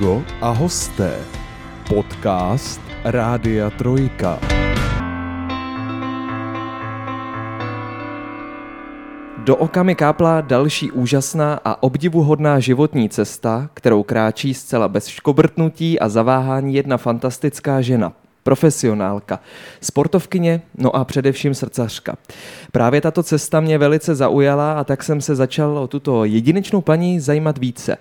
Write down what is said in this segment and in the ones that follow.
Hugo a hosté. Podcast Rádia Trojka. Do oka mi kápla další úžasná a obdivuhodná životní cesta, kterou kráčí zcela bez škobrtnutí a zaváhání jedna fantastická žena. Profesionálka, sportovkyně, no a především srdcařka. Právě tato cesta mě velice zaujala a tak jsem se začal o tuto jedinečnou paní zajímat více.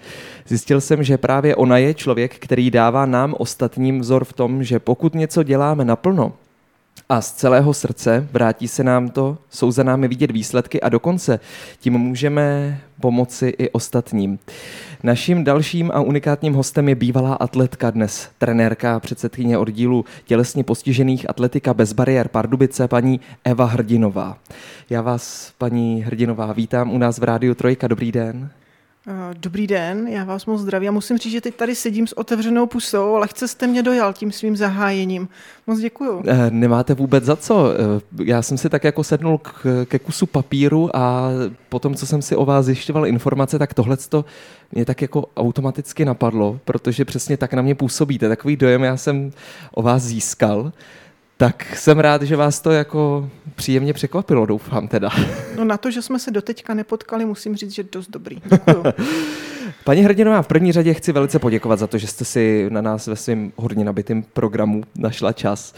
Zjistil jsem, že právě ona je člověk, který dává nám ostatním vzor v tom, že pokud něco děláme naplno, a z celého srdce vrátí se nám to, jsou za námi vidět výsledky a dokonce tím můžeme pomoci i ostatním. Naším dalším a unikátním hostem je bývalá atletka dnes, trenérka předsedkyně oddílu tělesně postižených atletika bez bariér Pardubice, paní Eva Hrdinová. Já vás, paní Hrdinová, vítám u nás v Rádiu Trojka. Dobrý den. Eh, dobrý den, já vás moc zdravím. Musím říct, že teď tady sedím s otevřenou pusou, ale chce jste mě dojal tím svým zahájením. Moc děkuju. Eh, nemáte vůbec za co. Eh, já jsem si tak jako sednul k, ke kusu papíru a potom, co jsem si o vás zjišťoval informace, tak tohle mě tak jako automaticky napadlo, protože přesně tak na mě působíte. Takový dojem já jsem o vás získal. Tak jsem rád, že vás to jako příjemně překvapilo, doufám teda. No na to, že jsme se doteďka nepotkali, musím říct, že dost dobrý. Paní Hrdinová, v první řadě chci velice poděkovat za to, že jste si na nás ve svém hodně nabitém programu našla čas.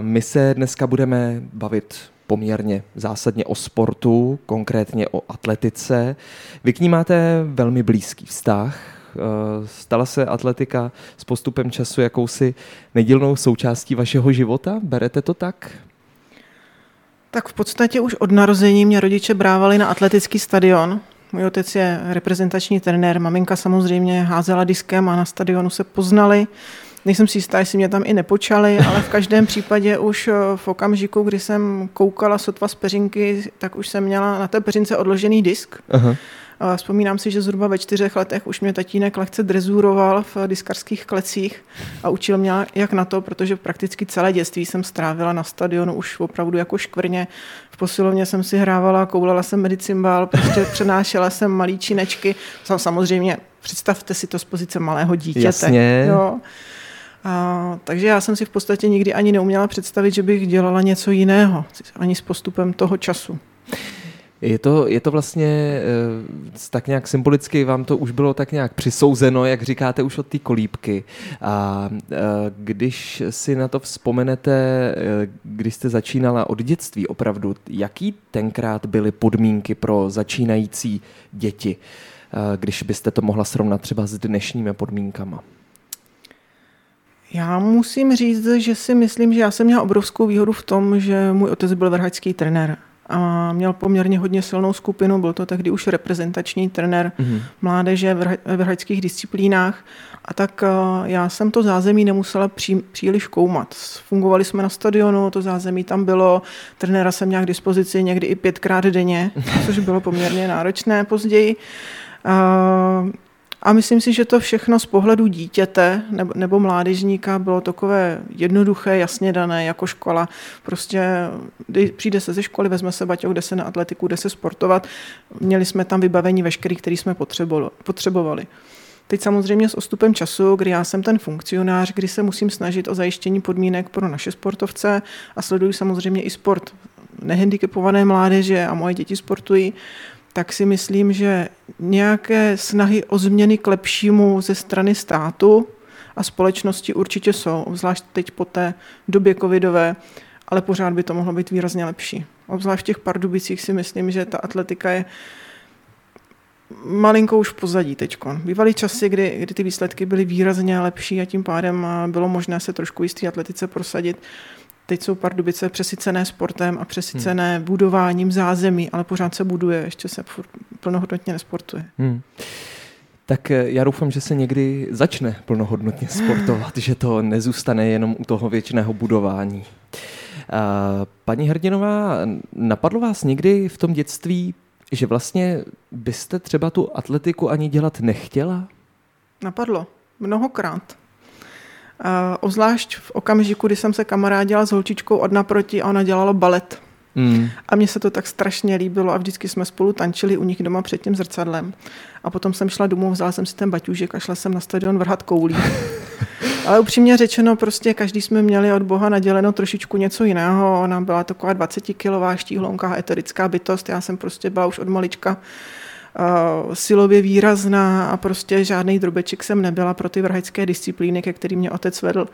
My se dneska budeme bavit poměrně zásadně o sportu, konkrétně o atletice. Vy k ní máte velmi blízký vztah, stala se atletika s postupem času jakousi nedílnou součástí vašeho života? Berete to tak? Tak v podstatě už od narození mě rodiče brávali na atletický stadion. Můj otec je reprezentační trenér, maminka samozřejmě házela diskem a na stadionu se poznali. Nejsem si jistá, jestli mě tam i nepočali, ale v každém případě už eh, v okamžiku, kdy jsem koukala sotva z peřinky, tak už jsem měla na té peřince odložený disk. Aha. Vzpomínám si, že zhruba ve čtyřech letech už mě tatínek lehce drezuroval v diskarských klecích a učil mě jak na to, protože prakticky celé dětství jsem strávila na stadionu už opravdu jako škvrně. V posilovně jsem si hrávala, koulala jsem medicimbál, prostě přenášela jsem malý činečky. Samozřejmě představte si to z pozice malého dítěte. Jasně. Jo. A, takže já jsem si v podstatě nikdy ani neuměla představit, že bych dělala něco jiného, ani s postupem toho času. Je to, je to vlastně eh, tak nějak symbolicky, vám to už bylo tak nějak přisouzeno, jak říkáte, už od té kolíbky. A eh, když si na to vzpomenete, eh, když jste začínala od dětství opravdu, jaký tenkrát byly podmínky pro začínající děti, když byste to mohla srovnat třeba s dnešními podmínkama? Já musím říct, že si myslím, že já jsem měla obrovskou výhodu v tom, že můj otec byl vrhačský trenér a měl poměrně hodně silnou skupinu, byl to tehdy už reprezentační trenér mm-hmm. mládeže v vrhačských disciplínách a tak eh, já jsem to zázemí nemusela pří, příliš koumat. Fungovali jsme na stadionu, to zázemí tam bylo, trenéra jsem měla k dispozici někdy i pětkrát denně, což bylo poměrně náročné později. Uh, a myslím si, že to všechno z pohledu dítěte nebo, nebo mládežníka bylo takové jednoduché, jasně dané, jako škola. Prostě přijde se ze školy, vezme se baťoch, jde se na atletiku, jde se sportovat. Měli jsme tam vybavení veškerý, který jsme potřebovali. Teď samozřejmě s ostupem času, kdy já jsem ten funkcionář, kdy se musím snažit o zajištění podmínek pro naše sportovce a sleduju samozřejmě i sport nehandicapované mládeže a moje děti sportují, tak si myslím, že nějaké snahy o změny k lepšímu ze strany státu a společnosti určitě jsou, obzvlášť teď po té době covidové, ale pořád by to mohlo být výrazně lepší. Obzvlášť v těch Pardubicích si myslím, že ta atletika je malinko už pozadí teď. Bývaly časy, kdy, kdy ty výsledky byly výrazně lepší a tím pádem bylo možné se trošku jistý atletice prosadit. Teď jsou Pardubice přesycené sportem a přesycené hmm. budováním zázemí, ale pořád se buduje, ještě se plnohodnotně nesportuje. Hmm. Tak eh, já doufám, že se někdy začne plnohodnotně sportovat, že to nezůstane jenom u toho věčného budování. Paní Hrdinová, napadlo vás někdy v tom dětství, že vlastně byste třeba tu atletiku ani dělat nechtěla? Napadlo. Mnohokrát. Ozvlášť v okamžiku, kdy jsem se kamarádila s holčičkou od naproti a ona dělala balet. Mm. A mně se to tak strašně líbilo a vždycky jsme spolu tančili u nich doma před tím zrcadlem. A potom jsem šla domů, vzala jsem si ten baťůžek a šla jsem na stadion vrhat koulí. Ale upřímně řečeno, prostě každý jsme měli od Boha naděleno trošičku něco jiného. Ona byla taková 20-kilová štíhlonká eterická bytost. Já jsem prostě byla už od malička uh, silově výrazná a prostě žádný drobeček jsem nebyla pro ty vrhajské disciplíny, ke kterým mě otec vedl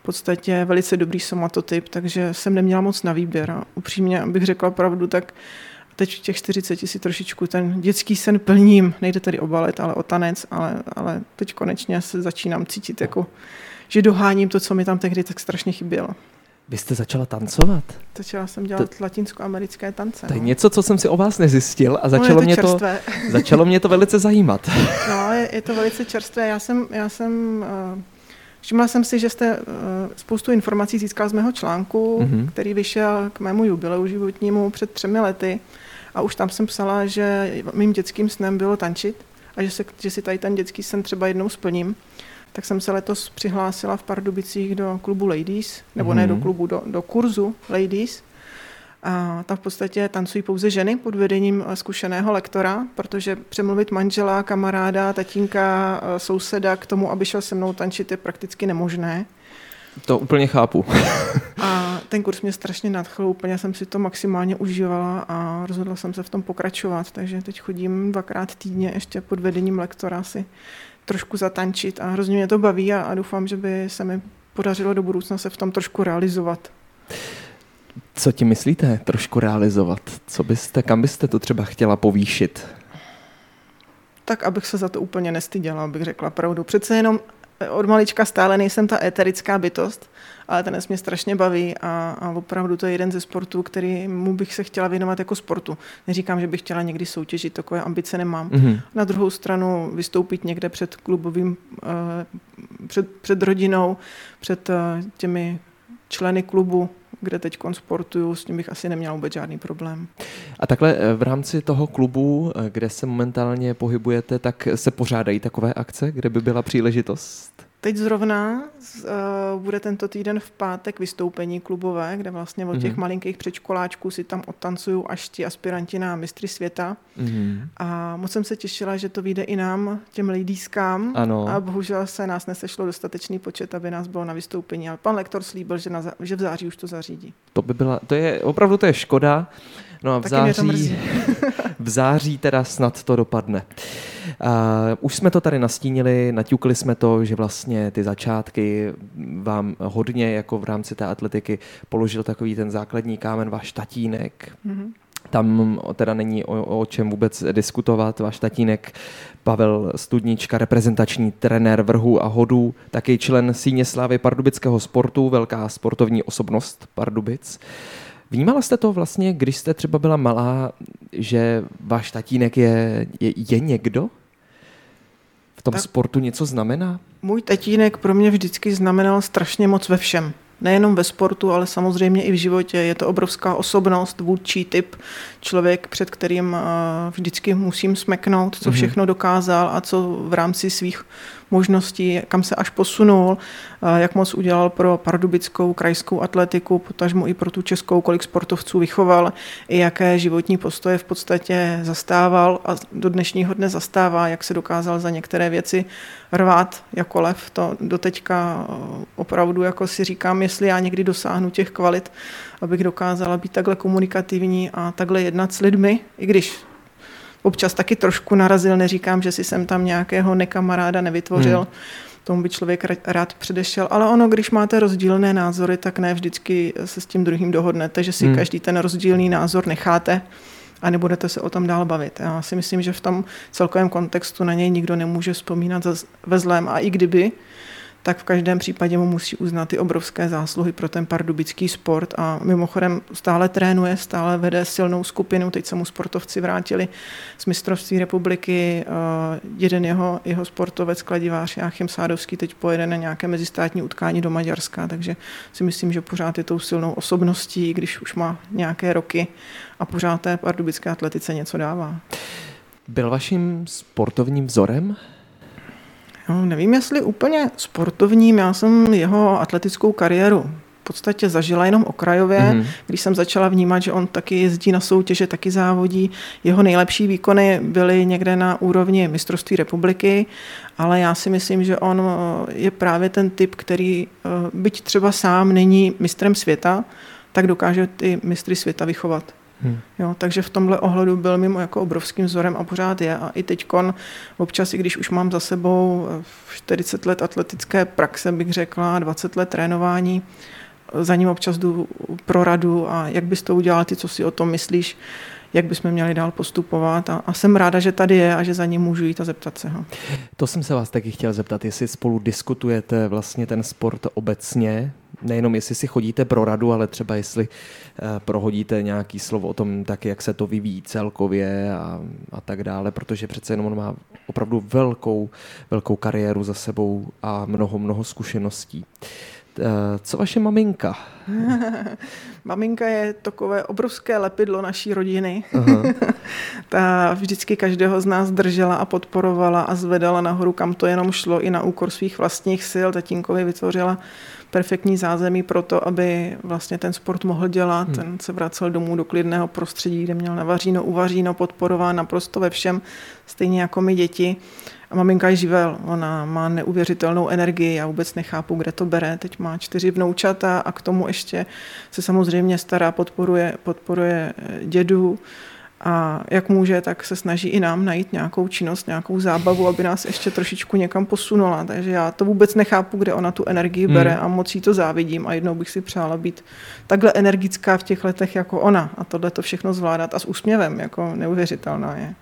v podstatě velice dobrý somatotyp, takže jsem neměla moc na výběr. A upřímně, abych řekla pravdu, tak teď v těch 40 si trošičku ten dětský sen plním. Nejde tedy o balet, ale o tanec, ale, ale teď konečně se začínám cítit jako, že doháním to, co mi tam tehdy tak strašně chybělo. Vy jste začala tancovat? Začala jsem dělat to, latinskoamerické tance. To je no. něco, co jsem si o vás nezjistil a začalo, no, to mě, to, začalo mě to velice zajímat. No, je, je to velice čerstvé. Já jsem, já jsem uh, Všimla jsem si, že jste uh, spoustu informací získal z mého článku, mm-hmm. který vyšel k mému jubileu životnímu před třemi lety. A už tam jsem psala, že mým dětským snem bylo tančit a že, se, že si tady ten dětský sen třeba jednou splním. Tak jsem se letos přihlásila v Pardubicích do klubu Ladies, nebo mm-hmm. ne do mhm. klubu, do, do kurzu Ladies. A tam v podstatě tancují pouze ženy pod vedením eh, zkušeného lektora, protože přemluvit manžela, kamaráda, tatínka, eh, souseda k tomu, aby šel se mnou tančit, je prakticky nemožné. To úplně chápu. a ten kurz mě strašně nadchl, úplně jsem si to maximálně užívala a rozhodla jsem se v tom pokračovat, takže teď chodím dvakrát týdně ještě pod vedením lektora si trošku zatančit a hrozně mě to baví a, a doufám, že by se mi podařilo do budoucna se v tom trošku realizovat. Co ti myslíte trošku realizovat? Co byste, kam byste to třeba chtěla povýšit? Tak, abych se za to úplně nestyděla, abych řekla pravdu. Přece jenom od malička stále nejsem ta eterická bytost, ale ten mě strašně baví a, a opravdu to je jeden ze sportů, který mu bych se chtěla věnovat jako sportu. Neříkám, že bych chtěla někdy soutěžit, takové ambice nemám. Mm-hmm. Na druhou stranu vystoupit někde před klubovým, uh, před, před rodinou, před uh, těmi členy klubu, kde teď sportuju, s tím bych asi neměl vůbec žádný problém. A takhle eh, v rámci toho klubu, eh, kde se momentálně pohybujete, tak se pořádají takové akce, kde by byla příležitost? Teď zrovna uh, bude tento týden v pátek vystoupení klubové, kde vlastně od těch mm-hmm. malinkých předškoláčků si tam odtancují až ti aspiranti na mistry světa. Mm-hmm. A moc jsem se těšila, že to vyjde i nám, těm ladieskám. Ano. A bohužel se nás nesešlo dostatečný počet, aby nás bylo na vystoupení. Ale pan lektor slíbil, že, na, že v září už to zařídí. To by byla, to je, opravdu to je škoda. No a v Taky září, v září teda snad to dopadne. Uh, už jsme to tady nastínili, naťukli jsme to, že vlastně ty začátky vám hodně jako v rámci té atletiky položil takový ten základní kámen váš tatínek. Mm-hmm. Tam teda není o, o čem vůbec diskutovat. Váš tatínek Pavel Studnička, reprezentační trenér vrhu a hodů, taky člen síně slávy pardubického sportu, velká sportovní osobnost Pardubic. Vnímala jste to vlastně, když jste třeba byla malá, že váš tatínek je, je, je někdo? V tom tak sportu něco znamená? Můj tatínek pro mě vždycky znamenal strašně moc ve všem nejenom ve sportu, ale samozřejmě i v životě. Je to obrovská osobnost, vůdčí typ, člověk, před kterým eh, vždycky musím smeknout, co mhm. všechno dokázal a co v rámci svých možností, kam se až posunul, eh, jak moc udělal pro pardubickou krajskou atletiku, potažmo i pro tu českou, kolik sportovců vychoval, i jaké životní postoje v podstatě zastával a do dnešního dne zastává, jak se dokázal za některé věci rvát jako lev. To doteďka eh, opravdu jako si říkám, jestli já někdy dosáhnu těch kvalit, abych dokázala být takhle komunikativní a takhle jednat s lidmi, i když občas taky trošku narazil, neříkám, že si jsem tam nějakého nekamaráda nevytvořil, hmm. tomu by člověk rád předešel, ale ono, když máte rozdílné názory, tak ne vždycky se s tím druhým dohodnete, že si hmm. každý ten rozdílný názor necháte a nebudete se o tom dál bavit. Já si myslím, že v tom celkovém kontextu na něj nikdo nemůže vzpomínat ve zlém a i kdyby, tak v každém případě mu musí uznat ty obrovské zásluhy pro ten pardubický sport a mimochodem stále trénuje, stále vede silnou skupinu, teď se mu sportovci vrátili z mistrovství republiky, eh, jeden jeho, jeho sportovec, kladivář Jáchym Sádovský teď pojede na nějaké mezistátní utkání do Maďarska, takže si myslím, že pořád je tou silnou osobností, když už má nějaké roky a pořád té pardubické atletice něco dává. Byl vaším sportovním vzorem? No, nevím, jestli úplně sportovním, já jsem jeho atletickou kariéru podstatě zažila jenom okrajově, mm-hmm. když jsem začala vnímat, že on taky jezdí na soutěže, taky závodí. Jeho nejlepší výkony byly někde na úrovni mistrovství republiky, ale já si myslím, že on eh, je právě ten typ, který eh, byť třeba sám není mistrem světa, tak dokáže ty mistry světa vychovat. Hmm. Jo, takže v tomhle ohledu byl mimo jako obrovským vzorem a pořád je. A i teď občas, i když už mám za sebou 40 let atletické praxe, bych řekla, 20 let trénování, za ním občas jdu pro radu a jak bys to udělal, ty, co si o tom myslíš, jak bychom měli dál postupovat. A, a jsem ráda, že tady je a že za ním můžu jít a zeptat se ho. To jsem se vás taky chtěl zeptat, jestli spolu diskutujete vlastně ten sport obecně, nejenom jestli si chodíte pro radu, ale třeba jestli uh, prohodíte nějaký slovo o tom, tak jak se to vyvíjí celkově a, a tak dále, protože přece jenom on má opravdu velkou, velkou kariéru za sebou a mnoho, mnoho zkušeností. Eh, co vaše maminka? maminka je takové obrovské lepidlo naší rodiny. Ta vždycky každého z nás držela a podporovala a zvedala nahoru, kam to jenom šlo, i na úkor svých vlastních sil. Tatínkovi vytvořila perfektní zázemí pro to, aby vlastně ten sport mohl dělat. Hmm. Ten se vracel domů do klidného prostředí, kde měl navaříno, uvaříno, podporován naprosto ve všem, stejně jako my děti. A maminka je živel, ona má neuvěřitelnou energii, já vůbec nechápu, kde to bere. Teď má čtyři vnoučata a k tomu ještě se samozřejmě stará, podporuje, podporuje eh, dědu a jak může, tak se snaží i nám najít nějakou činnost, nějakou zábavu, aby nás ještě trošičku někam posunula. Takže já to vůbec nechápu, kde ona tu energii bere hmm. a moc jí to závidím a jednou bych si přála být takhle energická v těch letech jako ona a tohle to všechno zvládat a s úsměvem, jako neuvěřitelná je.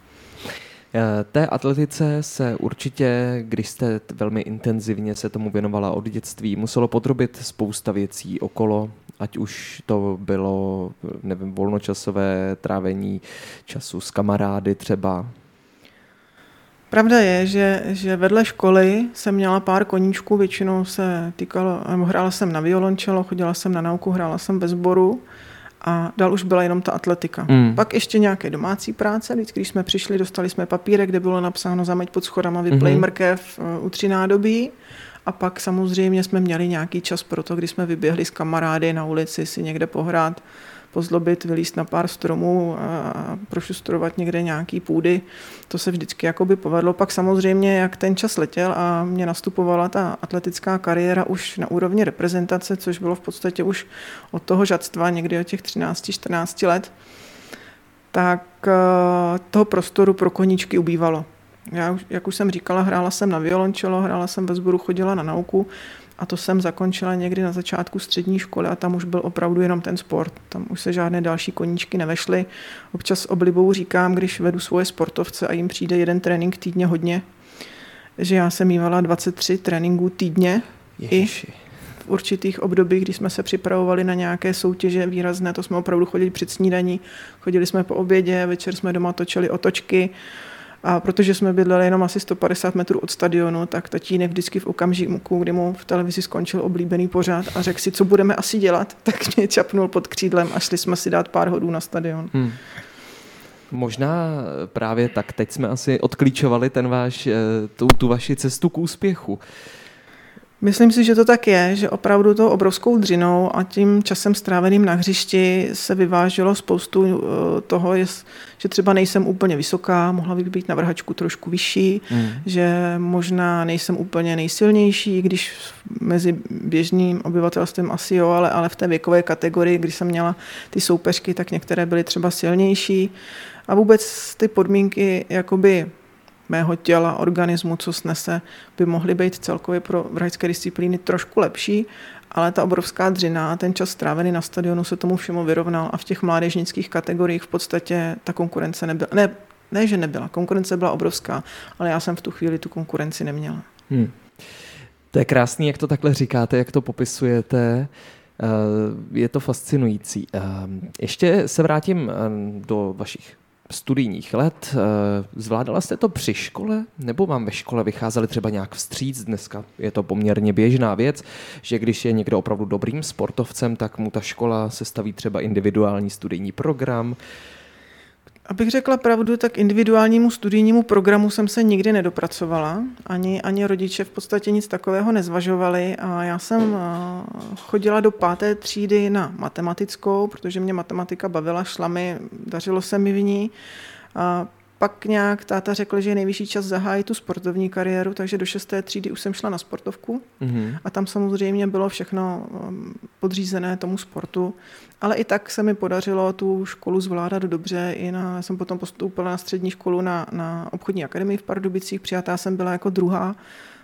Eh, té atletice se určitě, když jste velmi intenzivně se tomu věnovala od dětství, muselo podrobit spousta věcí okolo, ať už to bylo, nevím, volnočasové trávení času s kamarády třeba. Pravda je, že, že vedle školy jsem měla pár koníčků, většinou se týkalo, hrála jsem na violončelo, chodila jsem na nauku, hrála jsem bez sboru a dál už byla jenom ta atletika. Mm. Pak ještě nějaké domácí práce, vždycky, když jsme přišli, dostali jsme papírek, kde bylo napsáno zameď pod schodama, vyplej mm-hmm. mrkev uh, u tři nádobí. A pak samozřejmě jsme měli nějaký čas pro to, kdy jsme vyběhli s kamarády na ulici si někde pohrát pozlobit, vylíst na pár stromů a prošustrovat někde nějaký půdy. To se vždycky jakoby povedlo. Pak samozřejmě, jak ten čas letěl a mě nastupovala ta atletická kariéra už na úrovni reprezentace, což bylo v podstatě už od toho žadstva, někdy od těch 13-14 let, tak eh, toho prostoru pro koníčky ubývalo. Já, jak už jsem říkala, hrála jsem na violončelo, hrála jsem ve sboru, chodila na nauku, a to jsem zakončila někdy na začátku střední školy a tam už byl opravdu jenom ten sport. Tam už se žádné další koníčky nevešly. Občas oblibou říkám, když vedu svoje sportovce a jim přijde jeden trénink týdně hodně, že já jsem mývala 23 tréninků týdně. Ježiši. I v určitých obdobích, kdy jsme se připravovali na nějaké soutěže výrazné, to jsme opravdu chodili před snídaní, chodili jsme po obědě, večer jsme doma točili otočky, a protože jsme bydleli jenom asi 150 metrů od stadionu, tak tatínek vždycky v okamžiku, kdy mu v televizi skončil oblíbený pořád a řekl si, co budeme asi dělat, tak mě čapnul pod křídlem a šli jsme si dát pár hodů na stadion. Hmm. Možná právě tak teď jsme asi odklíčovali ten váš, eh, tu, tu vaši cestu k úspěchu. Myslím si, že to tak je, že opravdu to obrovskou dřinou a tím časem stráveným na hřišti se vyváželo spoustu eh, toho, že třeba nejsem úplně vysoká, mohla bych být na vrhačku trošku vyšší, mm. že možná nejsem úplně nejsilnější, když mezi běžným obyvatelstvem asi jo, ale, ale v té věkové kategorii, když jsem měla ty soupeřky, tak některé byly třeba silnější. A vůbec ty podmínky jakoby mého těla, organismu, co snese, by mohly být celkově pro vrhačské disciplíny trošku lepší, ale ta obrovská dřina, ten čas strávený na stadionu se tomu všemu vyrovnal a v těch mládežnických kategoriích v podstatě ta konkurence nebyla. Ne, ne, že nebyla, konkurence byla obrovská, ale já jsem v tu chvíli tu konkurenci neměla. Hmm. To je krásný, jak to takhle říkáte, jak to popisujete. Eh, je to fascinující. Eh, ještě se vrátím eh, do vašich studijních let. Eh, zvládala jste to při škole, nebo vám ve škole vycházeli třeba nějak vstříc? Dneska je to poměrně běžná věc, že když je někdo opravdu dobrým sportovcem, tak mu ta škola sestaví třeba individuální studijní program. Abych řekla pravdu, tak individuálnímu studijnímu programu jsem se nikdy nedopracovala. Ani, ani rodiče v podstatě nic takového nezvažovali. A já jsem chodila do páté třídy na matematickou, protože mě matematika bavila, šla mi, dařilo se mi v ní. A pak nějak táta řekl, že je nejvyšší čas zahájit tu sportovní kariéru, takže do šesté třídy už jsem šla na sportovku mm-hmm. a tam samozřejmě bylo všechno um, podřízené tomu sportu, ale i tak se mi podařilo tu školu zvládat dobře. I na, já jsem potom postoupila na střední školu na, na obchodní akademii v Pardubicích, přijatá jsem byla jako druhá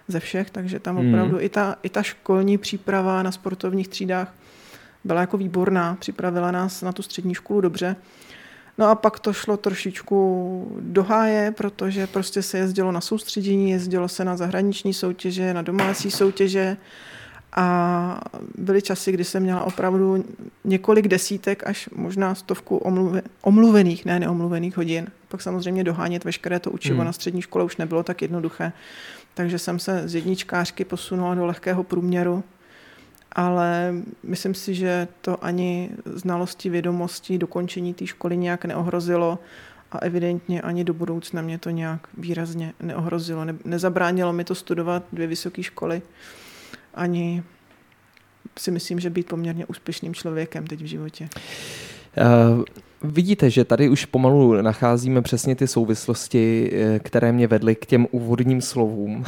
ze všech, takže tam mm. opravdu i ta, i ta školní příprava na sportovních třídách byla jako výborná, připravila nás na tu střední školu dobře. No a pak to šlo trošičku do háje, protože prostě se jezdilo na soustředění, jezdilo se na zahraniční soutěže, na domácí soutěže a byly časy, kdy jsem měla opravdu několik desítek až možná stovku omluve, omluvených, ne neomluvených hodin. Pak samozřejmě dohánět veškeré to učivo hmm. na střední škole už nebylo tak jednoduché. Takže jsem se z jedničkářky posunula do lehkého průměru ale myslím si, že to ani znalosti, vědomosti, dokončení té školy nějak neohrozilo a evidentně ani do budoucna mě to nějak výrazně neohrozilo. Ne, nezabránilo mi to studovat dvě vysoké školy, ani si myslím, že být poměrně úspěšným člověkem teď v životě. Uh, vidíte, že tady už pomalu nacházíme přesně ty souvislosti, eh, které mě vedly k těm úvodním slovům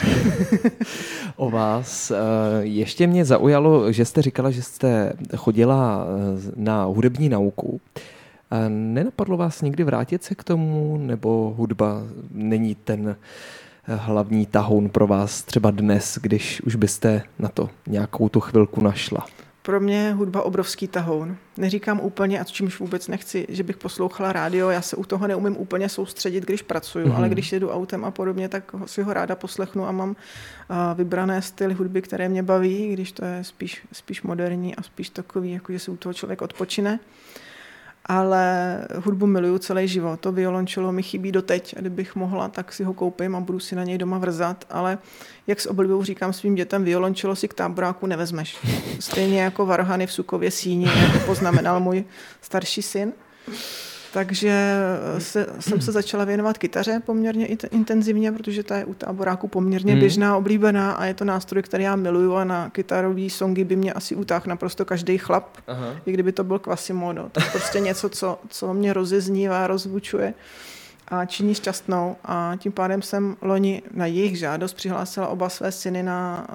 o vás. Uh, ještě mě zaujalo, že jste říkala, že jste chodila na hudební nauku. Nenapadlo vás někdy vrátit se k tomu, nebo hudba není ten hlavní tahoun pro vás třeba dnes, když už byste na to nějakou tu chvilku našla? Pro mě je hudba obrovský tahoun. Neříkám úplně, a čímž vůbec nechci, že bych poslouchala rádio, já se u toho neumím úplně soustředit, když pracuju, mm-hmm. ale když jedu autem a podobně, tak si ho ráda poslechnu a mám uh, vybrané styly hudby, které mě baví, když to je spíš, spíš moderní a spíš takový, jako že se u toho člověk odpočine. Uh, ale hudbu miluju celý život. To violončelo mi chybí doteď a kdybych mohla, tak si ho koupím a budu si na něj doma vrzat, ale jak s oblibou říkám svým dětem, violončelo si k táboráku nevezmeš. Stejně jako varhany v Sukově síni, jako poznamenal můj starší syn. Takže se, jsem se začala věnovat kytaře poměrně intenzivně, protože ta je u táboráku poměrně hmm. běžná, oblíbená a je to nástroj, který já miluju a na kytarový songy by mě asi utáhl naprosto každý chlap, Aha. i kdyby to byl Quasimodo. To je prostě něco, co, co mě rozeznívá, rozvučuje a činí šťastnou a tím pádem jsem loni na jejich žádost přihlásila oba své syny na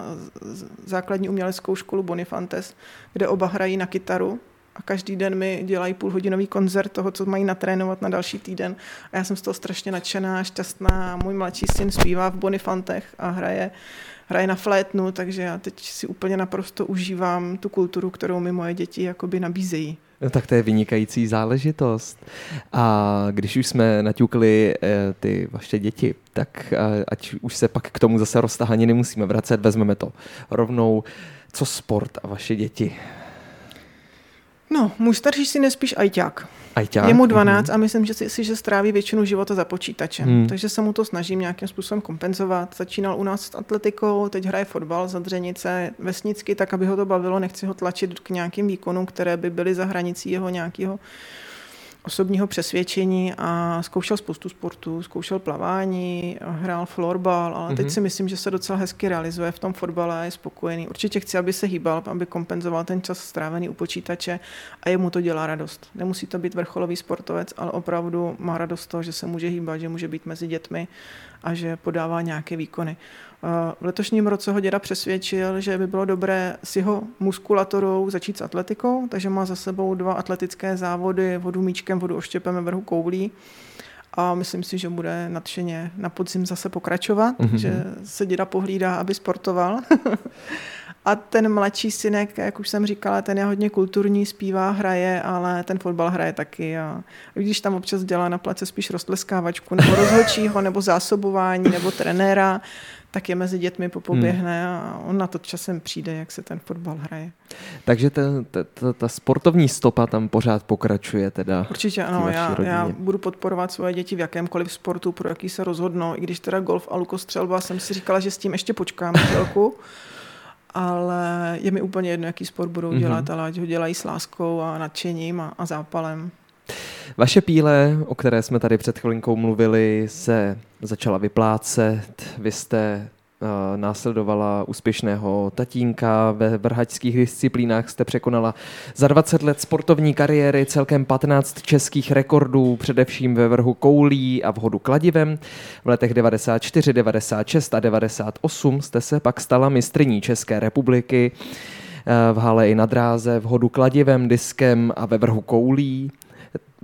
základní uměleckou školu Bonifantes, kde oba hrají na kytaru a každý den mi dělají půlhodinový koncert toho, co mají natrénovat na další týden. A já jsem z toho strašně nadšená, šťastná. Můj mladší syn zpívá v Bonifantech a hraje, hraje na flétnu, takže já teď si úplně naprosto užívám tu kulturu, kterou mi moje děti jakoby nabízejí. No, tak to je vynikající záležitost. A když už jsme naťukli eh, ty vaše děti, tak eh, ať už se pak k tomu zase roztahaně nemusíme vracet, vezmeme to rovnou. Co sport a vaše děti? No, můj starší syn je spíš ajťák. Ajťák? Je mu 12 mm. a myslím že si, že stráví většinu života za počítačem. Mm. Takže se mu to snažím nějakým způsobem kompenzovat. Začínal u nás s atletikou, teď hraje fotbal za dřenice vesnicky, tak aby ho to bavilo. Nechci ho tlačit k nějakým výkonům, které by byly za hranicí jeho nějakého osobního přesvědčení a zkoušel spoustu sportů, zkoušel plavání, hrál florbal, ale mm-hmm. teď mhm. si myslím, že se docela hezky realizuje v tom fotbale a je spokojený. Určitě chci, aby se hýbal, aby kompenzoval ten čas strávený u počítače a jemu to dělá radost. Nemusí to být vrcholový sportovec, ale opravdu má radost toho, že se může hýbat, že může být mezi dětmi a že podává nějaké výkony. V letošním roce ho děda přesvědčil, že by bylo dobré s jeho muskulatorou začít s atletikou, takže má za sebou dva atletické závody vodu míčkem, vodu oštěpem a vrhu koulí a myslím si, že bude nadšeně na podzim zase pokračovat, mm-hmm. že se děda pohlídá, aby sportoval. a ten mladší synek, jak už jsem říkala, ten je hodně kulturní, zpívá, hraje, ale ten fotbal hraje taky. A když tam občas dělá na place spíš roztleskávačku, nebo rozhodčího, nebo zásobování, nebo trenéra, tak je mezi dětmi popoběhne hmm. a on na to časem přijde, jak se ten fotbal hraje. Takže ta, ta, ta, ta sportovní stopa tam pořád pokračuje teda? Určitě ano, já, já budu podporovat svoje děti v jakémkoliv sportu, pro jaký se rozhodnou, i když teda golf a lukostřelba jsem si říkala, že s tím ještě počkám chvilku, ale je mi úplně jedno, jaký sport budou mhm. dělat, mm-hmm. ale ať ho dělají s láskou a nadšením a, a zápalem. Vaše píle, o které jsme tady před chvilinkou mluvili, se začala vyplácet. Vy jste Eh, následovala úspěšného tatínka, ve vrhačských disciplínách jste překonala za 20 let sportovní kariéry celkem 15 českých rekordů, především ve vrhu koulí a v hodu kladivem. V letech 94, 96 a 98 jste se pak stala mistrní České republiky eh, v hale i na dráze, v hodu kladivem, diskem a ve vrhu koulí.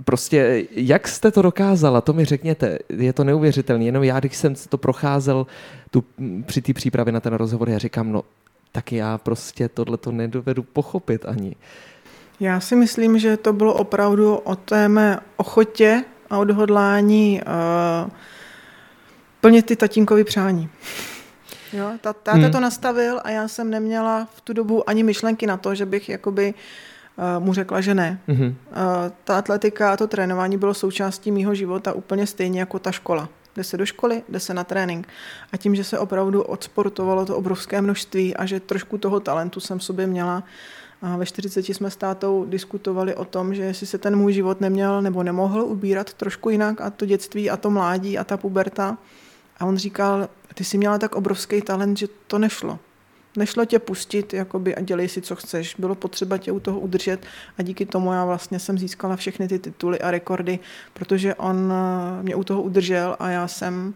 Prostě, jak jste to dokázala, to mi řekněte, je to neuvěřitelné. Jenom já, když jsem to procházel tu, při té přípravě na ten rozhovor, já říkám, no, tak já prostě tohle to nedovedu pochopit ani. Já si myslím, že to bylo opravdu o té mé ochotě a odhodlání uh, plnit ty tatínkovy přání. Jo, ta, táta hmm. to nastavil a já jsem neměla v tu dobu ani myšlenky na to, že bych jakoby mu řekla, že ne. Mm-hmm. Ta atletika a to trénování bylo součástí mýho života úplně stejně jako ta škola. Jde se do školy, jde se na trénink. A tím, že se opravdu odsportovalo to obrovské množství a že trošku toho talentu jsem v sobě měla, a ve 40 jsme s tátou diskutovali o tom, že jestli se ten můj život neměl nebo nemohl ubírat trošku jinak a to dětství a to mládí a ta puberta. A on říkal, ty jsi měla tak obrovský talent, že to nešlo. Nešlo tě pustit jakoby, a dělej si, co chceš. Bylo potřeba tě u toho udržet a díky tomu já vlastně jsem získala všechny ty tituly a rekordy, protože on eh, mě u toho udržel a já jsem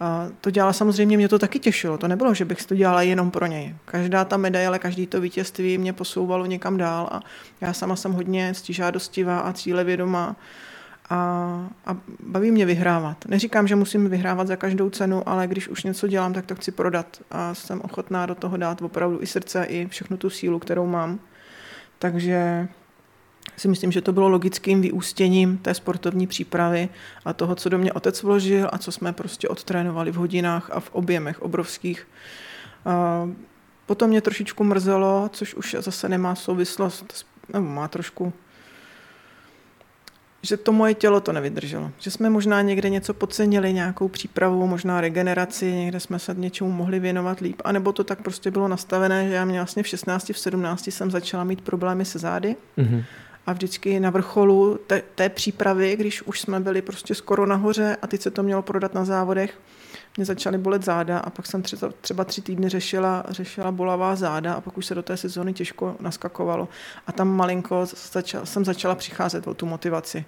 eh, to dělala samozřejmě, mě to taky těšilo. To nebylo, že bych to dělala jenom pro něj. Každá ta medaile, každý to vítězství mě posouvalo někam dál a já sama jsem hodně stižádostivá a cílevědomá a, a baví mě vyhrávat. Neříkám, že musím vyhrávat za každou cenu, ale když už něco dělám, tak to chci prodat a jsem ochotná do toho dát opravdu i srdce, i všechnu tu sílu, kterou mám. Takže si myslím, že to bylo logickým vyústěním té sportovní přípravy a toho, co do mě otec vložil a co jsme prostě odtrénovali v hodinách a v objemech obrovských. Potom mě trošičku mrzelo, což už zase nemá souvislost, nebo má trošku že to moje tělo to nevydrželo. Že jsme možná někde něco podcenili, nějakou přípravu, možná regeneraci, někde jsme se něčemu mohli věnovat líp, anebo to tak prostě bylo nastavené, že já mě vlastně v 16, v 17 jsem začala mít problémy se zády. Mm-hmm. A vždycky na vrcholu té, té přípravy, když už jsme byli prostě skoro nahoře a teď se to mělo prodat na závodech, mě začaly bolet záda a pak jsem třeba, třeba tři týdny řešila, řešila bolavá záda a pak už se do té sezóny těžko naskakovalo. A tam malinko začal, jsem začala přicházet o tu motivaci.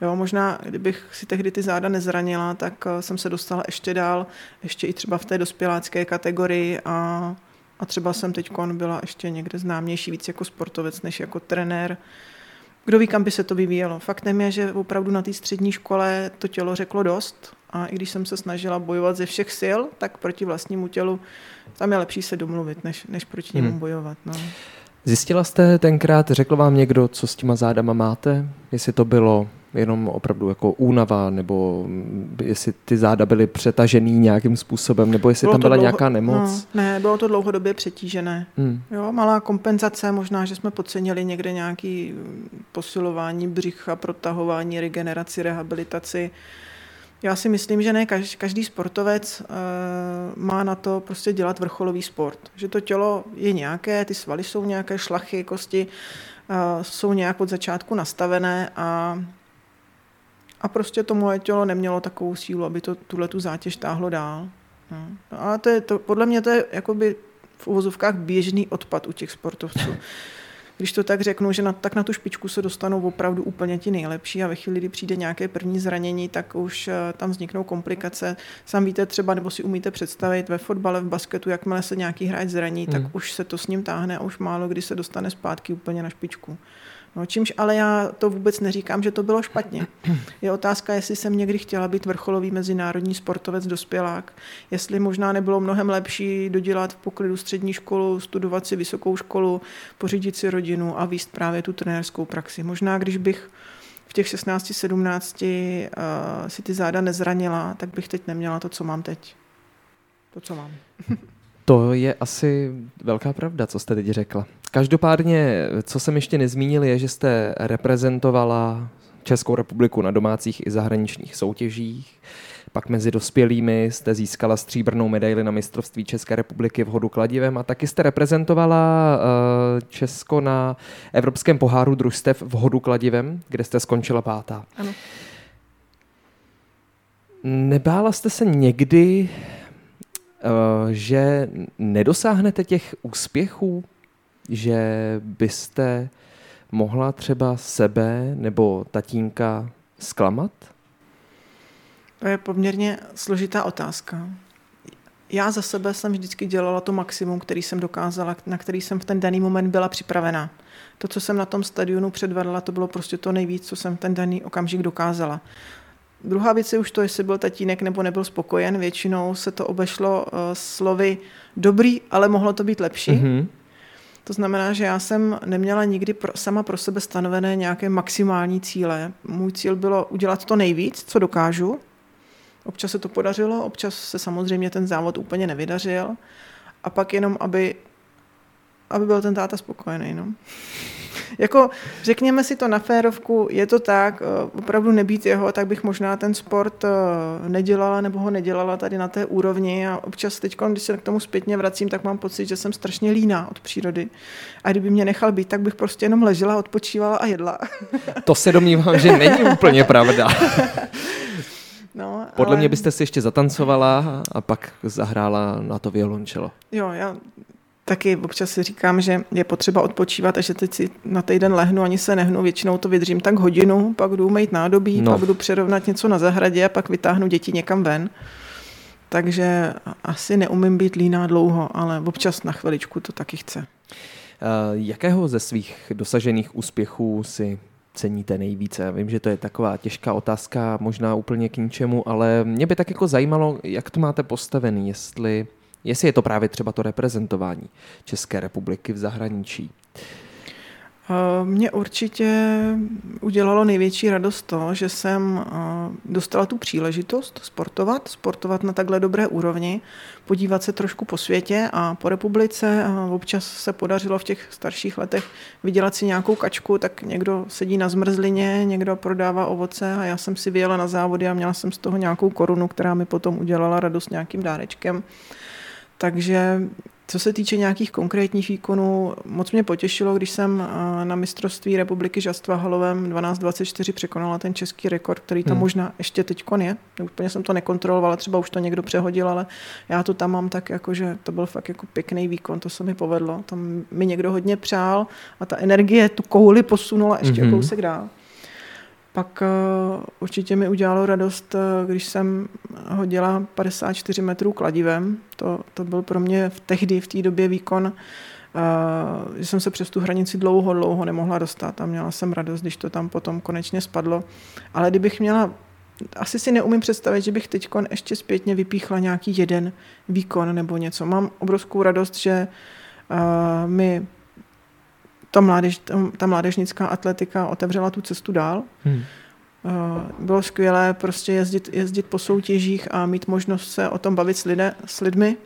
Jo, možná, kdybych si tehdy ty záda nezranila, tak eh, jsem se dostala ještě dál, ještě i třeba v té dospělácké kategorii a, a třeba jsem teď byla ještě někde známější víc jako sportovec než jako trenér. Kdo ví, kam by se to vyvíjelo. Faktem je, že opravdu na té střední škole to tělo řeklo dost a i když jsem se snažila bojovat ze všech sil, tak proti vlastnímu tělu tam je lepší se domluvit, než, než proti němu hmm. bojovat. No. Zjistila jste tenkrát, řekl vám někdo, co s těma zádama máte? Jestli to bylo jenom opravdu jako únava, nebo jestli ty záda byly přetažený nějakým způsobem, nebo jestli bylo tam byla dlouho, nějaká nemoc? No, ne, bylo to dlouhodobě přetížené. Hmm. Jo, malá kompenzace, možná, že jsme podcenili někde nějaký posilování břicha, protahování, regeneraci, rehabilitaci. Já si myslím, že ne každý sportovec uh, má na to prostě dělat vrcholový sport. Že to tělo je nějaké, ty svaly jsou nějaké, šlachy, kosti uh, jsou nějak od začátku nastavené a a prostě to moje tělo nemělo takovou sílu, aby to tuhle tu zátěž táhlo dál. No. no ale to je to, podle mě to je jakoby v uvozovkách běžný odpad u těch sportovců. Když to tak řeknu, že na, tak na tu špičku se dostanou opravdu úplně ti nejlepší a ve chvíli, kdy přijde nějaké první zranění, tak už uh, tam vzniknou komplikace. Sám víte třeba, nebo si umíte představit ve fotbale, v basketu, jakmile se nějaký hráč zraní, hmm. tak už se to s ním táhne a už málo kdy se dostane zpátky úplně na špičku. No, čímž ale já to vůbec neříkám, že to bylo špatně. Je otázka, jestli jsem někdy chtěla být vrcholový mezinárodní sportovec dospělák, jestli možná nebylo mnohem lepší dodělat v poklidu střední školu, studovat si vysokou školu, pořídit si rodinu a výst právě tu trenérskou praxi. Možná, když bych v těch 16, 17 uh, si ty záda nezranila, tak bych teď neměla to, co mám teď. To, co mám. To je asi velká pravda, co jste teď řekla. Každopádně, co jsem ještě nezmínil, je, že jste reprezentovala Českou republiku na domácích i zahraničních soutěžích. Pak mezi dospělými jste získala stříbrnou medaili na mistrovství České republiky v hodu kladivem a taky jste reprezentovala uh, Česko na Evropském poháru družstev v hodu kladivem, kde jste skončila pátá. Ano. Nebála jste se někdy, uh, že nedosáhnete těch úspěchů, že byste mohla třeba sebe nebo tatínka zklamat? To je poměrně složitá otázka. Já za sebe jsem vždycky dělala to maximum, který jsem dokázala, na který jsem v ten daný moment byla připravená. To, co jsem na tom stadionu předvedla, to bylo prostě to nejvíc, co jsem v ten daný okamžik dokázala. Druhá věc je už to, jestli byl tatínek nebo nebyl spokojen. Většinou se to obešlo uh, slovy dobrý, ale mohlo to být lepší. Mm-hmm. To znamená, že já jsem neměla nikdy pro, sama pro sebe stanovené nějaké maximální cíle. Můj cíl bylo udělat to nejvíc, co dokážu, Občas se to podařilo, občas se samozřejmě ten závod úplně nevydařil. A pak jenom, aby, aby byl ten táta spokojený. No. Jako řekněme si to na férovku, je to tak, eh, opravdu nebýt jeho, tak bych možná ten sport eh, nedělala nebo ho nedělala tady na té úrovni a občas teď, když se k tomu zpětně vracím, tak mám pocit, že jsem strašně líná od přírody. A kdyby mě nechal být, tak bych prostě jenom ležela, odpočívala a jedla. to se domnívám, že není úplně pravda. No, Podle ale... mě byste si ještě zatancovala a pak zahrála na to violončelo. Jo, já taky občas si říkám, že je potřeba odpočívat a že teď si na týden lehnu, ani se nehnu, většinou to vydržím tak hodinu, pak jdu mít nádobí, no. pak jdu přerovnat něco na zahradě a pak vytáhnu děti někam ven. Takže asi neumím být líná dlouho, ale občas na chviličku to taky chce. Jakého ze svých dosažených úspěchů si ceníte nejvíce? Já vím, že to je taková těžká otázka, možná úplně k ničemu, ale mě by tak jako zajímalo, jak to máte postavený, jestli, jestli je to právě třeba to reprezentování České republiky v zahraničí. Eh, mě určitě udělalo největší radost to, že jsem eh, dostala tu příležitost sportovat, sportovat na takhle dobré úrovni, podívat se trošku po světě a po republice. Občas se podařilo v těch starších letech vydělat si nějakou kačku, tak někdo sedí na zmrzlině, někdo prodává ovoce a já jsem si vyjela na závody a měla jsem z toho nějakou korunu, která mi potom udělala radost nějakým dárečkem. Takže co se týče nějakých konkrétních výkonů, moc mě potěšilo, když jsem eh, na mistrovství republiky Žastva Halovém 12.24 překonala ten český rekord, který tam hmm. možná ještě teď je. Úplně jsem to nekontrolovala, třeba už to někdo přehodil, ale já to tam mám tak, jako, že to byl fakt jako pěkný výkon, to se mi povedlo. Tam mi někdo hodně přál a ta energie tu kouli posunula ještě hmm. kousek dál. Pak uh, určitě mi udělalo radost, uh, když jsem hodila 54 metrů kladivem. To, to byl pro mě v tehdy, v té době výkon, uh, že jsem se přes tu hranici dlouho, dlouho nemohla dostat a měla jsem radost, když to tam potom konečně spadlo. Ale kdybych měla asi si neumím představit, že bych teď ještě zpětně vypíchla nějaký jeden výkon nebo něco. Mám obrovskou radost, že uh, mi ta, mládež, ta mládežnická atletika otevřela tu cestu dál. Hmm. Eh, bylo skvělé prostě jezdit, jezdit po soutěžích a mít možnost se o tom bavit s, lidé, s lidmi.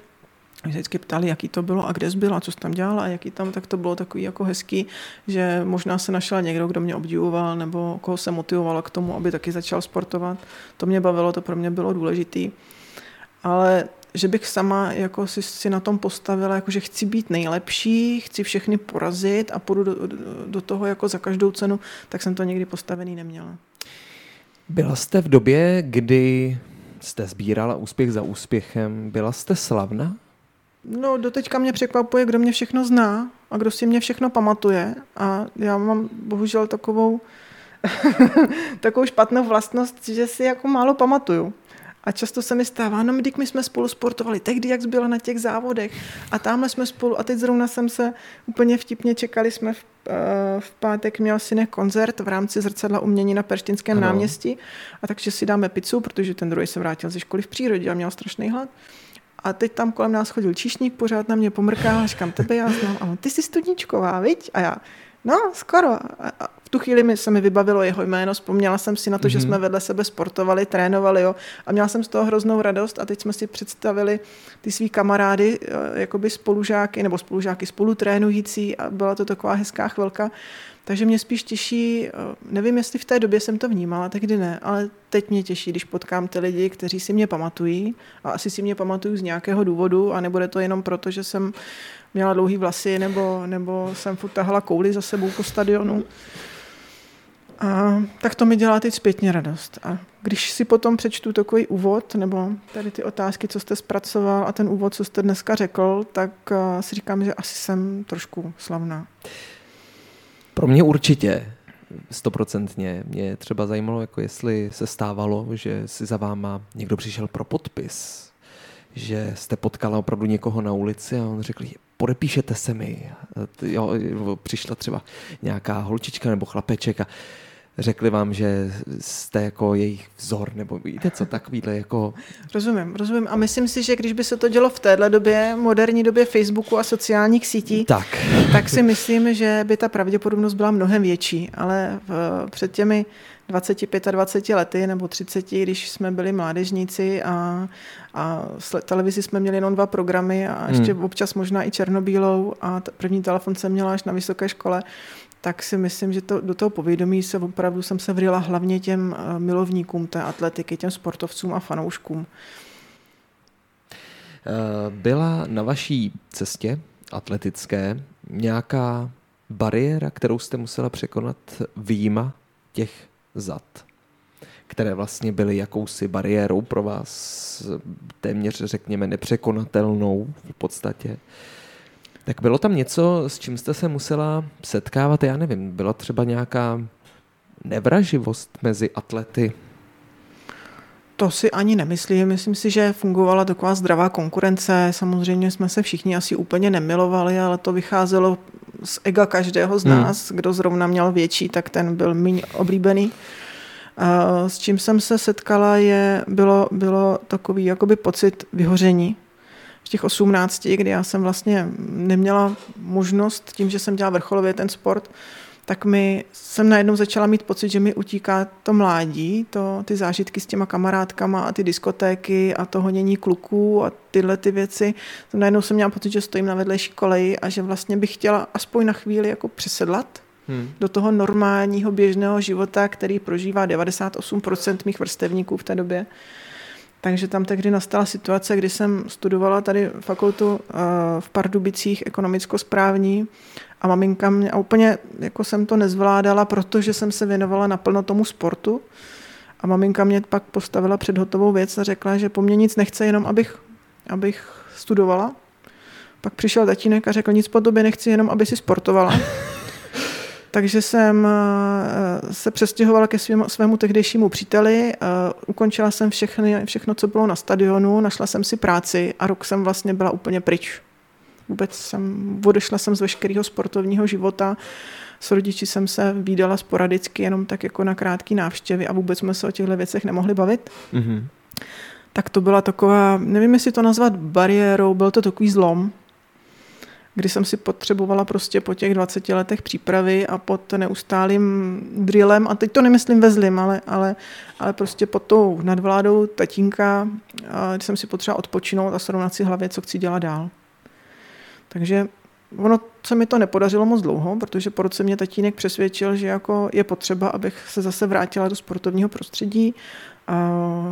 Mě se vždycky ptali, jaký to bylo a kde jsi byla, co jsi tam dělala a jaký tam, tak to bylo takový jako hezký, že možná se našel někdo, kdo mě obdivoval nebo koho se motivoval k tomu, aby taky začal sportovat. To mě bavilo, to pro mě bylo důležitý. Ale že bych sama jako si, si na tom postavila, jako že chci být nejlepší, chci všechny porazit a půjdu do, do, do toho jako za každou cenu, tak jsem to někdy postavený neměla. Byla jste v době, kdy jste sbírala úspěch za úspěchem, byla jste slavná? No, doteďka mě překvapuje, kdo mě všechno zná a kdo si mě všechno pamatuje. A já mám bohužel takovou, takovou špatnou vlastnost, že si jako málo pamatuju. A často se mi stává, no když my jsme spolu sportovali, tehdy jak byla na těch závodech a tamhle jsme spolu a teď zrovna jsem se úplně vtipně čekali jsme v, uh, v pátek měl synek koncert v rámci zrcadla umění na Perštinském ano. náměstí a takže si dáme pizzu, protože ten druhý se vrátil ze školy v přírodě a měl strašný hlad. A teď tam kolem nás chodil číšník, pořád na mě pomrkal a říkám, tebe já znám. A on, ty jsi studničková, viď? A já, no, skoro. A, tu chvíli mi se mi vybavilo jeho jméno, vzpomněla jsem si na to, mm-hmm. že mhm. jsme vedle sebe sportovali, trénovali jo, a měla jsem z toho hroznou radost a teď jsme si představili ty svý kamarády, eh, jakoby spolužáky nebo spolužáky spolutrénující a byla to taková hezká chvilka. Takže mě spíš těší, eh, nevím, jestli v té době jsem to vnímala, tehdy ne, ale teď mě těší, když potkám ty lidi, kteří si mě pamatují a asi si mě pamatují z nějakého důvodu a nebude to jenom proto, že jsem měla dlouhý vlasy nebo, nebo jsem furt tahala kouli za sebou po stadionu. A tak to mi dělá teď zpětně radost. A když si potom přečtu takový úvod, nebo tady ty otázky, co jste zpracoval a ten úvod, co jste dneska řekl, tak eh, si říkám, že asi jsem trošku slavná. Pro mě určitě, stoprocentně. Mě třeba zajímalo, jako jestli se stávalo, že si za váma někdo přišel pro podpis, že jste potkala opravdu někoho na ulici a on řekl, podepíšete se mi. Jo, přišla třeba nějaká holčička nebo chlapeček a řekli vám, že jste jako jejich vzor, nebo víte co, takovýhle jako... Rozumím, rozumím. A myslím si, že když by se to dělo v téhle době, moderní době Facebooku a sociálních sítí, tak, tak si myslím, že by ta pravděpodobnost byla mnohem větší. Ale v, před těmi 25 a 20 lety nebo 30, když jsme byli mládežníci a, a v televizi jsme měli jenom dva programy a ještě hmm. občas možná i černobílou a první telefon jsem měla až na vysoké škole, tak si myslím, že to, do toho povědomí se opravdu jsem se vrila hlavně těm eh, milovníkům té atletiky, těm sportovcům a fanouškům. Eh, byla na vaší cestě atletické nějaká bariéra, kterou jste musela překonat výjima těch zad, které vlastně byly jakousi bariérou pro vás, téměř řekněme nepřekonatelnou v podstatě? Tak bylo tam něco, s čím jste se musela setkávat, já nevím, byla třeba nějaká nevraživost mezi atlety? To si ani nemyslím. Myslím si, že fungovala taková zdravá konkurence. Samozřejmě jsme se všichni asi úplně nemilovali, ale to vycházelo z ega každého z hmm. nás. Hmm. Kdo zrovna měl větší, tak ten byl méně oblíbený. S čím jsem se setkala, je, bylo, bylo takový jakoby pocit vyhoření v těch 18, kdy já jsem vlastně neměla možnost, tím, že jsem dělala vrcholově ten sport, tak mi jsem najednou začala mít pocit, že mi utíká to mládí, to, ty zážitky s těma kamarádkama a ty diskotéky a to honění kluků a tyhle ty věci. Najednou jsem měla pocit, že stojím na vedlejší koleji a že vlastně bych chtěla aspoň na chvíli jako přesedlat hmm. do toho normálního běžného života, který prožívá 98% mých vrstevníků v té době. Takže tam tehdy nastala situace, kdy jsem studovala tady fakultu eh, v Pardubicích ekonomicko-správní a maminka mě, a úplně jako jsem to nezvládala, protože jsem se věnovala naplno tomu sportu a maminka mě pak postavila před hotovou věc a řekla, že po mně nic nechce, jenom abych, abych studovala. Pak přišel tatínek a řekl, nic po tobě nechci, jenom aby si sportovala. Takže jsem eh, se přestěhovala ke svému, svému tehdejšímu příteli, eh, ukončila jsem všechny, všechno, co bylo na stadionu, našla jsem si práci a rok jsem vlastně byla úplně pryč. Vůbec jsem, odešla jsem z veškerého sportovního života, s rodiči jsem se výdala sporadicky, jenom tak jako na krátké návštěvy a vůbec jsme se o těchto věcech nemohli bavit. Mm-hmm. Tak to byla taková, nevím, jestli to nazvat bariérou, byl to takový zlom, kdy jsem si potřebovala prostě po těch 20 letech přípravy a pod neustálým drillem, a teď to nemyslím ve zlým, ale, ale, ale prostě pod tou nadvládou tatínka, když jsem si potřebovala odpočinout a srovnat si hlavě, co chci dělat dál. Takže ono se mi to nepodařilo moc dlouho, protože po roce mě tatínek přesvědčil, že jako je potřeba, abych se zase vrátila do sportovního prostředí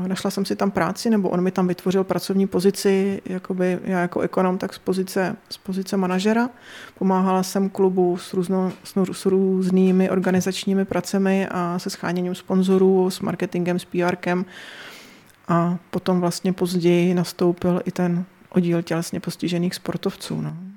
našla jsem si tam práci, nebo on mi tam vytvořil pracovní pozici, jakoby já jako ekonom, tak z pozice, z pozice manažera. Pomáhala jsem klubu s, různo, s různými organizačními pracemi a se scháněním sponzorů, s marketingem, s PRkem. A potom vlastně později nastoupil i ten oddíl tělesně postižených sportovců. No.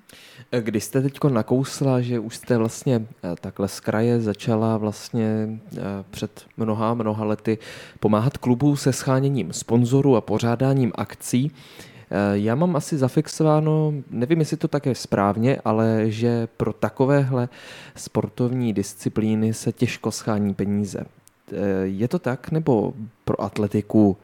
Když jste teď nakousla, že už jste vlastně eh, takhle z kraje začala vlastně eh, před mnoha, mnoha lety pomáhat klubu se scháněním sponzorů a pořádáním akcí, eh, já mám asi zafixováno, nevím, jestli to také správně, ale že pro takovéhle sportovní disciplíny se těžko schání peníze. Je to tak, nebo pro atletiku,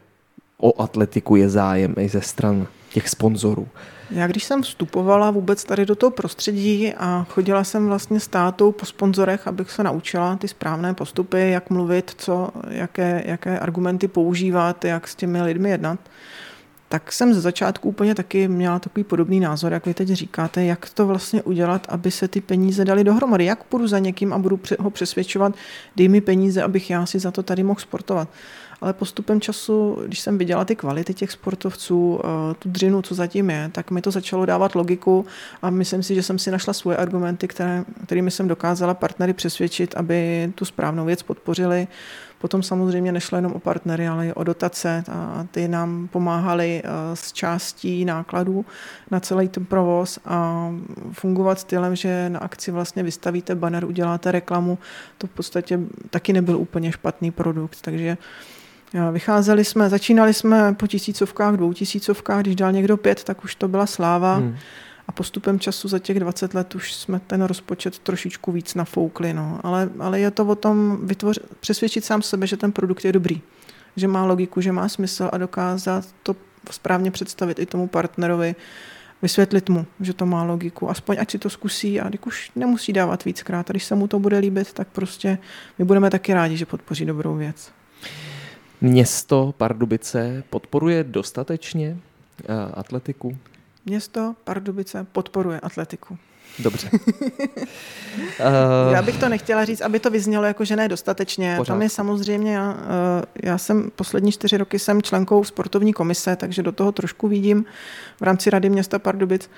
o atletiku je zájem i ze stran těch sponzorů? Já když jsem vstupovala vůbec tady do toho prostředí a chodila jsem vlastně s tátou po sponzorech, abych se naučila ty správné postupy, jak mluvit, co, jaké, jaké argumenty používat, jak s těmi lidmi jednat, tak jsem ze začátku úplně taky měla takový podobný názor, jak vy teď říkáte, jak to vlastně udělat, aby se ty peníze daly dohromady. Jak půjdu za někým a budu ho přesvědčovat, dej mi peníze, abych já si za to tady mohl sportovat ale postupem času, když jsem viděla ty kvality těch sportovců, eh, tu dřinu, co zatím je, tak mi to začalo dávat logiku a myslím si, že jsem si našla svoje argumenty, které, kterými jsem dokázala partnery přesvědčit, aby tu správnou věc podpořili. Potom samozřejmě nešlo jenom o partnery, ale i o dotace a ty nám pomáhali eh, s částí nákladů na celý ten provoz a fungovat stylem, že na akci vlastně vystavíte banner, uděláte reklamu, to v podstatě taky nebyl úplně špatný produkt, takže Vycházeli jsme, začínali jsme po tisícovkách, dvou tisícovkách, když dal někdo pět, tak už to byla sláva. Hmm. A postupem času za těch 20 let už jsme ten rozpočet trošičku víc nafoukli. No. Ale, ale je to o tom vytvoř, přesvědčit sám sebe, že ten produkt je dobrý. Že má logiku, že má smysl a dokázat to správně představit i tomu partnerovi, vysvětlit mu, že to má logiku. Aspoň ať si to zkusí a když už nemusí dávat víckrát. A když se mu to bude líbit, tak prostě my budeme taky rádi, že podpoří dobrou věc. Město Pardubice podporuje dostatečně uh, atletiku? Město Pardubice podporuje atletiku. Dobře. já bych to nechtěla říct, aby to vyznělo jako, že ne dostatečně. Pořád. Tam je samozřejmě, já, eh, já jsem poslední čtyři roky jsem členkou sportovní komise, takže do toho trošku vidím v rámci Rady města Pardubic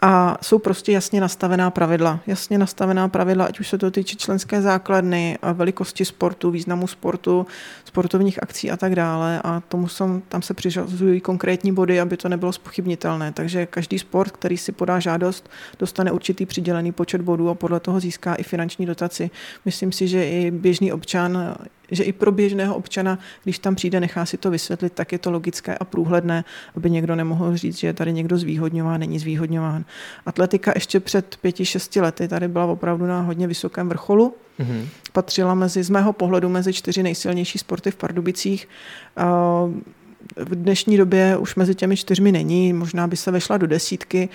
a jsou prostě jasně nastavená pravidla. Jasně nastavená pravidla, ať už se to týče členské základny, velikosti sportu, významu sportu, sportovních akcí a tak dále. A tomu jsem, tam se přiřazují konkrétní body, aby to nebylo spochybnitelné. Takže každý sport, který si podá žádost, dostane určitý přidělený počet bodů a podle toho získá i finanční dotaci. Myslím si, že i běžný občan že i pro běžného občana, když tam přijde, nechá si to vysvětlit, tak je to logické a průhledné, aby někdo nemohl říct, že je tady někdo zvýhodňován, není zvýhodňován. Atletika ještě před pěti, šesti lety tady byla opravdu na hodně vysokém vrcholu. Mm-hmm. Patřila mezi, z mého pohledu, mezi čtyři nejsilnější sporty v Pardubicích v dnešní době už mezi těmi čtyřmi není, možná by se vešla do desítky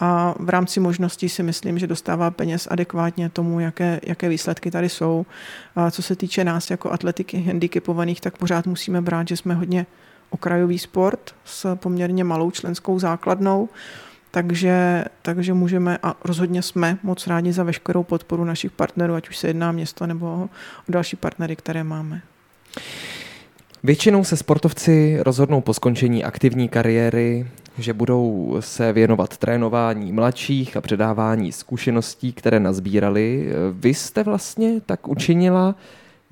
a v rámci možností si myslím, že dostává peněz adekvátně tomu, jaké, jaké výsledky tady jsou. A co se týče nás jako atletiky handicapovaných, tak pořád musíme brát, že jsme hodně okrajový sport s poměrně malou členskou základnou, takže, takže můžeme a rozhodně jsme moc rádi za veškerou podporu našich partnerů, ať už se jedná město nebo o další partnery, které máme. Většinou se sportovci rozhodnou po skončení aktivní kariéry, že budou se věnovat trénování mladších a předávání zkušeností, které nazbírali. Vy jste vlastně tak učinila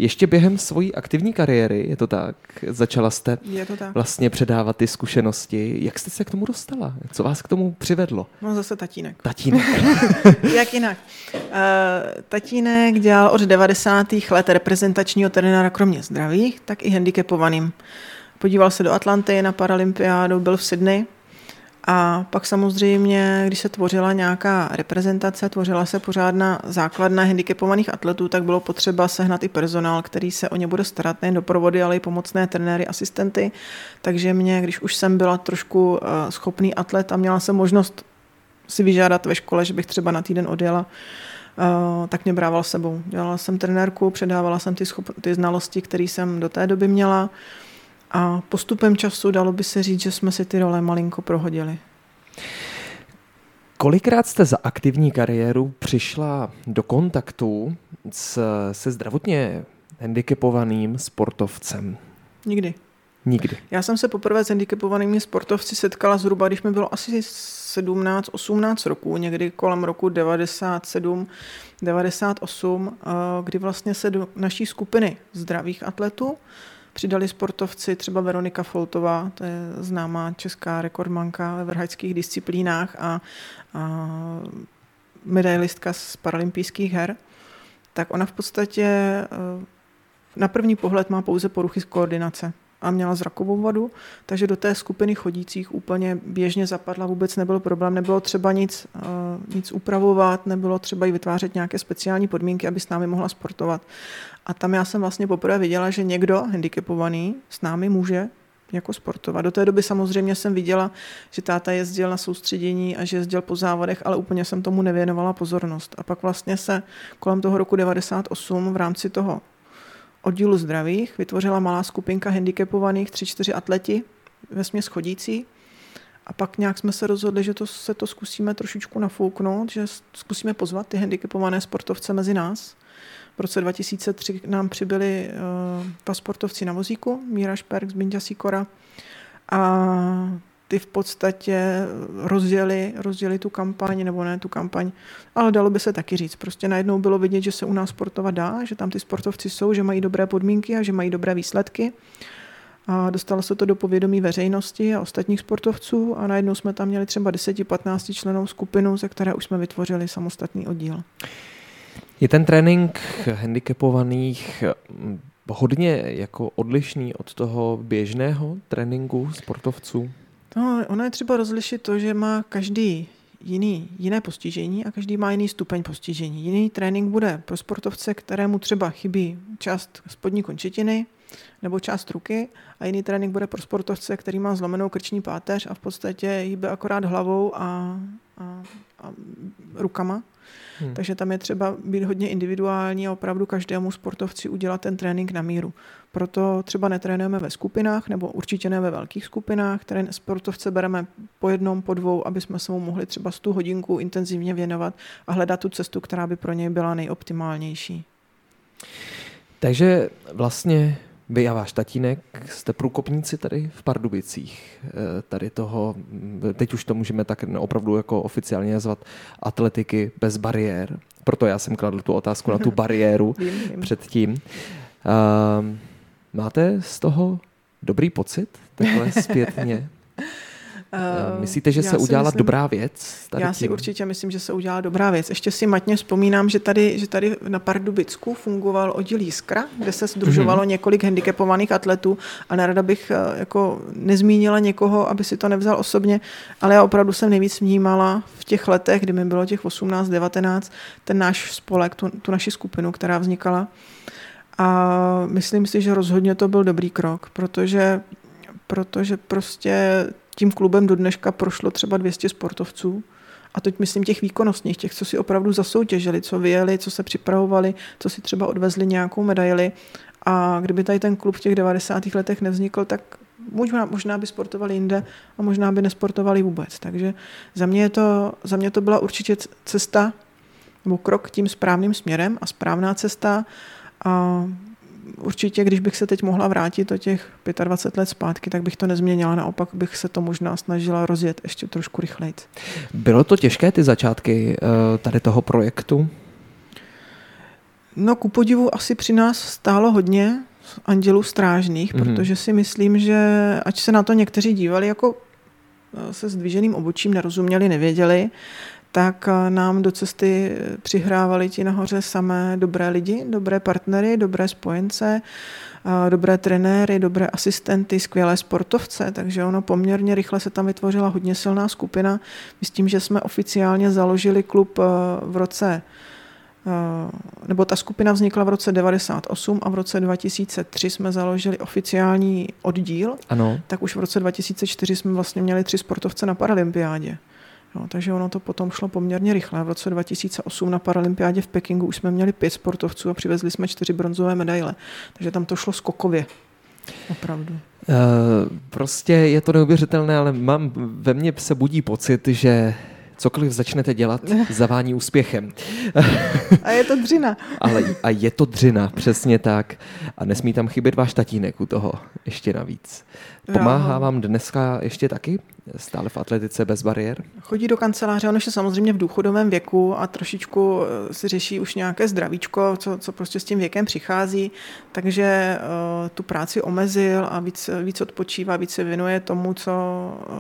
ještě během svojí aktivní kariéry, je to tak? Začala jste je to tak. vlastně předávat ty zkušenosti. Jak jste se k tomu dostala? Co vás k tomu přivedlo? No zase tatínek. Tatínek. Jak jinak? Uh, tatínek dělal od 90. let reprezentačního trenéra kromě zdravých, tak i handicapovaným. Podíval se do Atlanty na paralympiádu, byl v Sydney a pak samozřejmě, když se tvořila nějaká reprezentace, tvořila se pořádná základna handicapovaných atletů, tak bylo potřeba sehnat i personál, který se o ně bude starat, nejen doprovody, ale i pomocné trenéry, asistenty. Takže mě, když už jsem byla trošku eh, schopný atlet a měla jsem možnost si vyžádat ve škole, že bych třeba na týden odjela, Uh, tak mě brával sebou. Dělala jsem trenérku, předávala jsem ty, schop- ty znalosti, které jsem do té doby měla. A postupem času dalo by se říct, že jsme si ty role malinko prohodili. Kolikrát jste za aktivní kariéru přišla do kontaktu s, se zdravotně handicapovaným sportovcem? Nikdy. Nikdy. Já jsem se poprvé s handicapovanými sportovci setkala zhruba, když mi bylo asi 17-18 roků, někdy kolem roku 97, 98, eh, kdy vlastně se do naší skupiny zdravých atletů přidali sportovci, třeba Veronika Foltová, to je známá česká rekordmanka ve vrhačských disciplínách a, a medailistka z paralympijských her, tak ona v podstatě eh, na první pohled má pouze poruchy z koordinace a měla zrakovou vadu, takže do té skupiny chodících úplně běžně zapadla, vůbec nebyl problém, nebylo třeba nic, uh, nic upravovat, nebylo třeba i vytvářet nějaké speciální podmínky, aby s námi mohla sportovat. A tam já jsem vlastně poprvé viděla, že někdo handicapovaný s námi může jako sportovat. Do té doby samozřejmě jsem viděla, že táta jezdil na soustředění a že jezdil po závodech, ale úplně jsem tomu nevěnovala pozornost. A pak vlastně se kolem toho roku 98 v rámci toho oddílu zdravých vytvořila malá skupinka handicapovaných, tři, čtyři atleti, ve směs chodící, A pak nějak jsme se rozhodli, že to, se to zkusíme trošičku nafouknout, že zkusíme pozvat ty handicapované sportovce mezi nás. V roce 2003 nám přibyli uh, dva sportovci na vozíku, Míra Šperk z Bindja Sikora a ty v podstatě rozdělili, rozdělili tu kampaň, nebo ne tu kampaň, ale dalo by se taky říct. Prostě najednou bylo vidět, že se u nás sportovat dá, že tam ty sportovci jsou, že mají dobré podmínky a že mají dobré výsledky. A dostalo se to do povědomí veřejnosti a ostatních sportovců a najednou jsme tam měli třeba 10-15 členou skupinu, ze které už jsme vytvořili samostatný oddíl. Je ten trénink handicapovaných hm, hodně jako odlišný od toho běžného tréninku sportovců? No, ono je třeba rozlišit to, že má každý jiný, jiné postižení a každý má jiný stupeň postižení. Jiný trénink bude pro sportovce, kterému třeba chybí část spodní končetiny nebo část ruky a jiný trénink bude pro sportovce, který má zlomenou krční páteř a v podstatě hýbe akorát hlavou a, a, a rukama. Hmm. Takže tam je třeba být hodně individuální a opravdu každému sportovci udělat ten trénink na míru. Proto třeba netrénujeme ve skupinách, nebo určitě ne ve velkých skupinách, které sportovce bereme po jednom, po dvou, aby jsme se mu mohli třeba z tu hodinku intenzivně věnovat a hledat tu cestu, která by pro něj byla nejoptimálnější. Takže vlastně vy a váš tatínek jste průkopníci tady v Pardubicích. Eh, tady toho, teď už to můžeme tak opravdu jako oficiálně nazvat atletiky bez bariér. Proto já jsem kladl tu otázku na tu bariéru vím, vím. předtím. Uh, máte z toho dobrý pocit takhle zpětně? Uh, Myslíte, že se udělala myslím, dobrá věc? Tady já si tím? určitě myslím, že se udělala dobrá věc. Ještě si matně vzpomínám, že tady, že tady na Pardubicku fungoval oddíl Jiskra, kde se združovalo mm-hmm. několik handicapovaných atletů a nerada bych eh, jako nezmínila někoho, aby si to nevzal osobně, ale já opravdu jsem nejvíc vnímala v těch letech, kdy mi bylo těch 18, 19, ten náš spolek, tu, tu naši skupinu, která vznikala. A myslím si, že rozhodně to byl dobrý krok, protože protože prostě tím klubem do dneška prošlo třeba 200 sportovců. A teď myslím těch výkonnostních, těch, co si opravdu zasoutěžili, co vyjeli, co se připravovali, co si třeba odvezli nějakou medaili. A kdyby tady ten klub v těch 90. letech nevznikl, tak možná, možná by sportovali jinde a možná by nesportovali vůbec. Takže za mě, to, za mě to byla určitě cesta nebo krok tím správným směrem a správná cesta. A určitě, když bych se teď mohla vrátit o těch 25 let zpátky, tak bych to nezměnila. Naopak bych se to možná snažila rozjet ještě trošku rychleji. Bylo to těžké ty začátky eh, tady toho projektu? No, ku podivu asi při nás stálo hodně andělů strážných, mm-hmm. protože si myslím, že ať se na to někteří dívali jako eh, se zdviženým obočím, nerozuměli, nevěděli, tak eh, nám do cesty přihrávali ti nahoře samé dobré lidi, dobré partnery, dobré spojence, eh, dobré trenéry, dobré asistenty, skvělé sportovce, takže ono poměrně rychle se tam vytvořila hodně silná skupina. Myslím, že jsme oficiálně založili klub eh, v roce nebo ta skupina vznikla v roce 98 a v roce 2003 jsme založili oficiální oddíl, ano. tak už v roce 2004 jsme vlastně měli tři sportovce na paralympiádě. No, takže ono to potom šlo poměrně rychle. V roce 2008 na Paralympiádě v Pekingu už jsme měli pět sportovců a přivezli jsme čtyři bronzové medaile. Takže tam to šlo skokově. Opravdu. Uh, prostě je to neuvěřitelné, ale mám, ve mně se budí pocit, že cokoliv začnete dělat, zavání úspěchem. a je to dřina. Ale a je to dřina, přesně tak. A nesmí tam chybět váš tatínek u toho ještě navíc. Pomáhá vám dneska ještě taky? Stále v atletice bez bariér? Chodí do kanceláře, on je samozřejmě v důchodovém věku a trošičku eh, si řeší už nějaké zdravíčko, co, co prostě s tím věkem přichází, takže uh, tu práci omezil a víc, víc odpočívá, víc se věnuje tomu, co uh,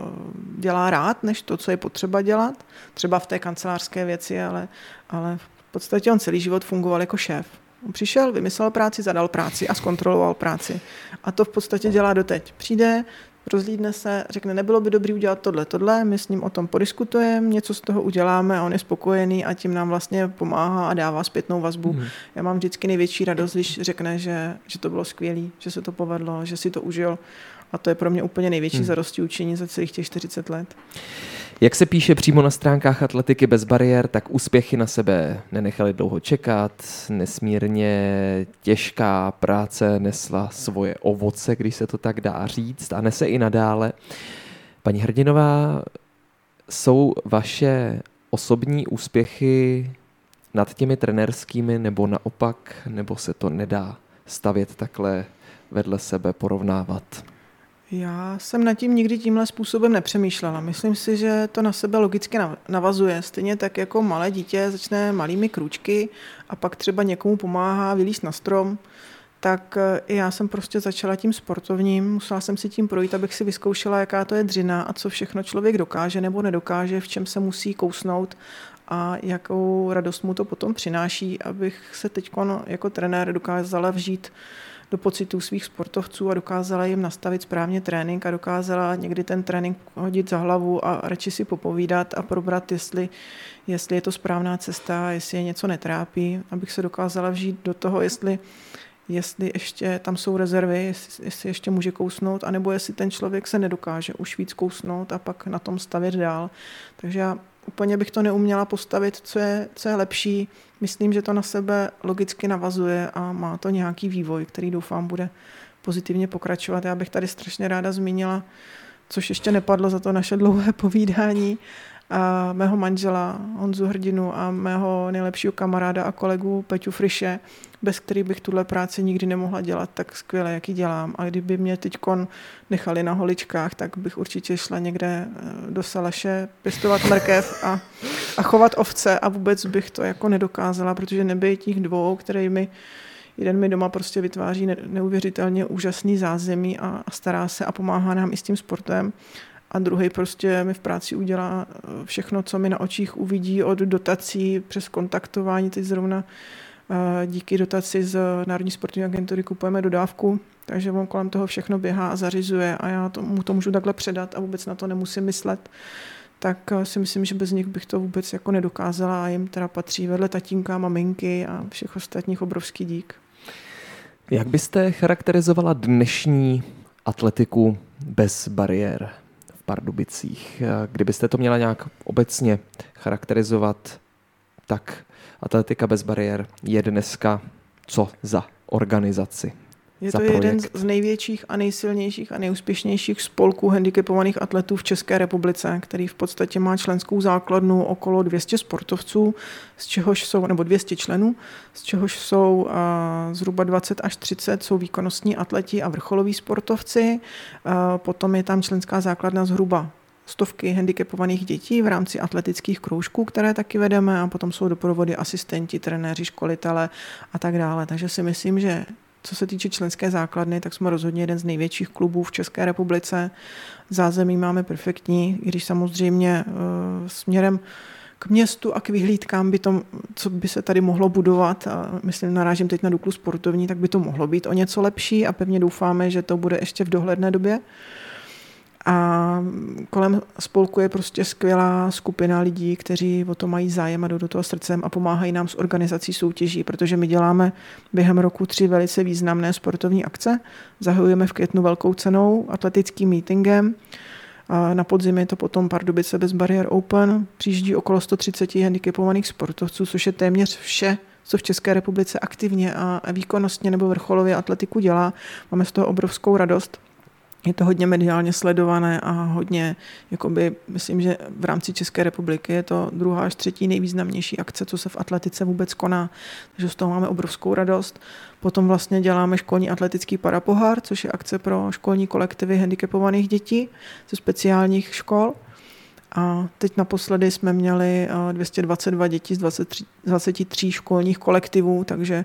dělá rád, než to, co je potřeba dělat. Třeba v té kancelářské věci, ale, ale v podstatě on celý život fungoval jako šéf. On přišel, vymyslel práci, zadal práci a zkontroloval práci. A to v podstatě dělá doteď. Přijde, rozlídne se, řekne, nebylo by dobrý udělat tohle, tohle, my s ním o tom podiskutujeme, něco z toho uděláme a on je spokojený a tím nám vlastně pomáhá a dává zpětnou vazbu. Mm. Já mám vždycky největší radost, když řekne, že, že to bylo skvělé, že se to povedlo, že si to užil a to je pro mě úplně největší mm. zarosti učení za celých těch 40 let. Jak se píše přímo na stránkách Atletiky bez bariér, tak úspěchy na sebe nenechali dlouho čekat. Nesmírně těžká práce nesla svoje ovoce, když se to tak dá říct, a nese i nadále. Paní Hrdinová, jsou vaše osobní úspěchy nad těmi trenerskými nebo naopak, nebo se to nedá stavět takhle vedle sebe, porovnávat? Já jsem nad tím nikdy tímhle způsobem nepřemýšlela. Myslím si, že to na sebe logicky navazuje. Stejně tak jako malé dítě začne malými krůčky a pak třeba někomu pomáhá vylíst na strom, tak eh, i já jsem prostě začala tím sportovním. Musela jsem si tím projít, abych si vyzkoušela, jaká to je dřina a co všechno člověk dokáže nebo nedokáže, v čem se musí kousnout a jakou radost mu to potom přináší, abych se teď jako trenér dokázala vžít do pocitů svých sportovců a dokázala jim nastavit správně trénink a dokázala někdy ten trénink hodit za hlavu a radši si popovídat a probrat, jestli, jestli je to správná cesta, jestli je něco netrápí, abych se dokázala vžít do toho, jestli jestli ještě tam jsou rezervy, jestli, jestli ještě může kousnout, anebo jestli ten člověk se nedokáže už víc kousnout a pak na tom stavět dál. Takže já úplně bych to neuměla postavit, co je, co je lepší. Myslím, že to na sebe logicky navazuje a má to nějaký vývoj, který doufám bude pozitivně pokračovat. Já bych tady strašně ráda zmínila, což ještě nepadlo za to naše dlouhé povídání, a mého manžela Honzu Hrdinu a mého nejlepšího kamaráda a kolegu Peťu Friše, bez kterých bych tuhle práci nikdy nemohla dělat tak skvěle, jak ji dělám. A kdyby mě teď nechali na holičkách, tak bych určitě šla někde eh, do Salaše pěstovat mrkev a, a chovat ovce a vůbec bych to jako nedokázala, protože nebyl těch dvou, který mi jeden mi doma prostě vytváří neuvěřitelně úžasný zázemí a, a stará se a pomáhá nám i s tím sportem a druhý prostě mi v práci udělá eh, všechno, co mi na očích uvidí od dotací přes kontaktování. Teď zrovna eh, díky dotaci z Národní sportovní agentury kupujeme dodávku, takže on kolem toho všechno běhá a zařizuje a já to, mu to můžu takhle předat a vůbec na to nemusím myslet tak eh, si myslím, že bez nich bych to vůbec jako nedokázala a jim teda patří vedle tatínka, maminky a všech ostatních obrovský dík. Jak byste charakterizovala dnešní atletiku bez bariér? Pardubicích. Kdybyste to měla nějak obecně charakterizovat, tak Atletika bez bariér je dneska co za organizaci? Je to projekt. jeden z největších a nejsilnějších a nejúspěšnějších spolků handicapovaných atletů v České republice, který v podstatě má členskou základnu okolo 200 sportovců, z čehož jsou, nebo 200 členů, z čehož jsou uh, zhruba 20 až 30 jsou výkonnostní atleti a vrcholoví sportovci. Uh, potom je tam členská základna zhruba stovky handicapovaných dětí v rámci atletických kroužků, které taky vedeme a potom jsou doprovody asistenti, trenéři, školitele a tak dále. Takže si myslím, že co se týče členské základny, tak jsme rozhodně jeden z největších klubů v České republice. Zázemí máme perfektní, i když samozřejmě uh, směrem k městu a k vyhlídkám by to, co by se tady mohlo budovat, a myslím, narážím teď na Duklu sportovní, tak by to mohlo být o něco lepší a pevně doufáme, že to bude ještě v dohledné době. A kolem spolku je prostě skvělá skupina lidí, kteří o to mají zájem a jdou do toho srdcem a pomáhají nám s organizací soutěží, protože my děláme během roku tři velice významné sportovní akce. Zahajujeme v květnu velkou cenou, atletickým meetingem, a na podzim je to potom Pardubice bez bariér open. Přijíždí okolo 130 handicapovaných sportovců, což je téměř vše, co v České republice aktivně a výkonnostně nebo vrcholově atletiku dělá. Máme z toho obrovskou radost je to hodně mediálně sledované a hodně, jakoby, myslím, že v rámci České republiky je to druhá až třetí nejvýznamnější akce, co se v atletice vůbec koná. Takže z toho máme obrovskou radost. Potom vlastně děláme školní atletický parapohár, což je akce pro školní kolektivy handicapovaných dětí ze speciálních škol. A teď naposledy jsme měli 222 dětí z 23, 23 školních kolektivů, takže Eh,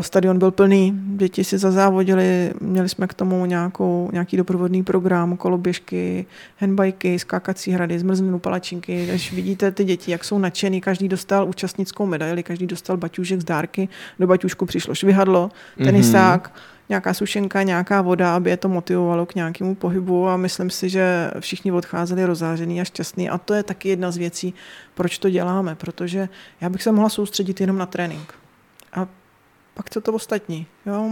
stadion byl plný, děti si zazávodili, měli jsme k tomu nějakou, nějaký doprovodný program, koloběžky, handbajky, skákací hrady, zmrzlinu, palačinky. Když vidíte ty děti, jak jsou nadšený, každý dostal účastnickou medaili, každý dostal baťůžek z dárky, do baťušku přišlo švihadlo, tenisák, mm-hmm nějaká sušenka, nějaká voda, aby je to motivovalo k nějakému pohybu a myslím si, že všichni odcházeli rozářený a šťastný a to je taky jedna z věcí, proč to děláme, protože já bych se mohla soustředit jenom na trénink. A pak co to ostatní. Jo?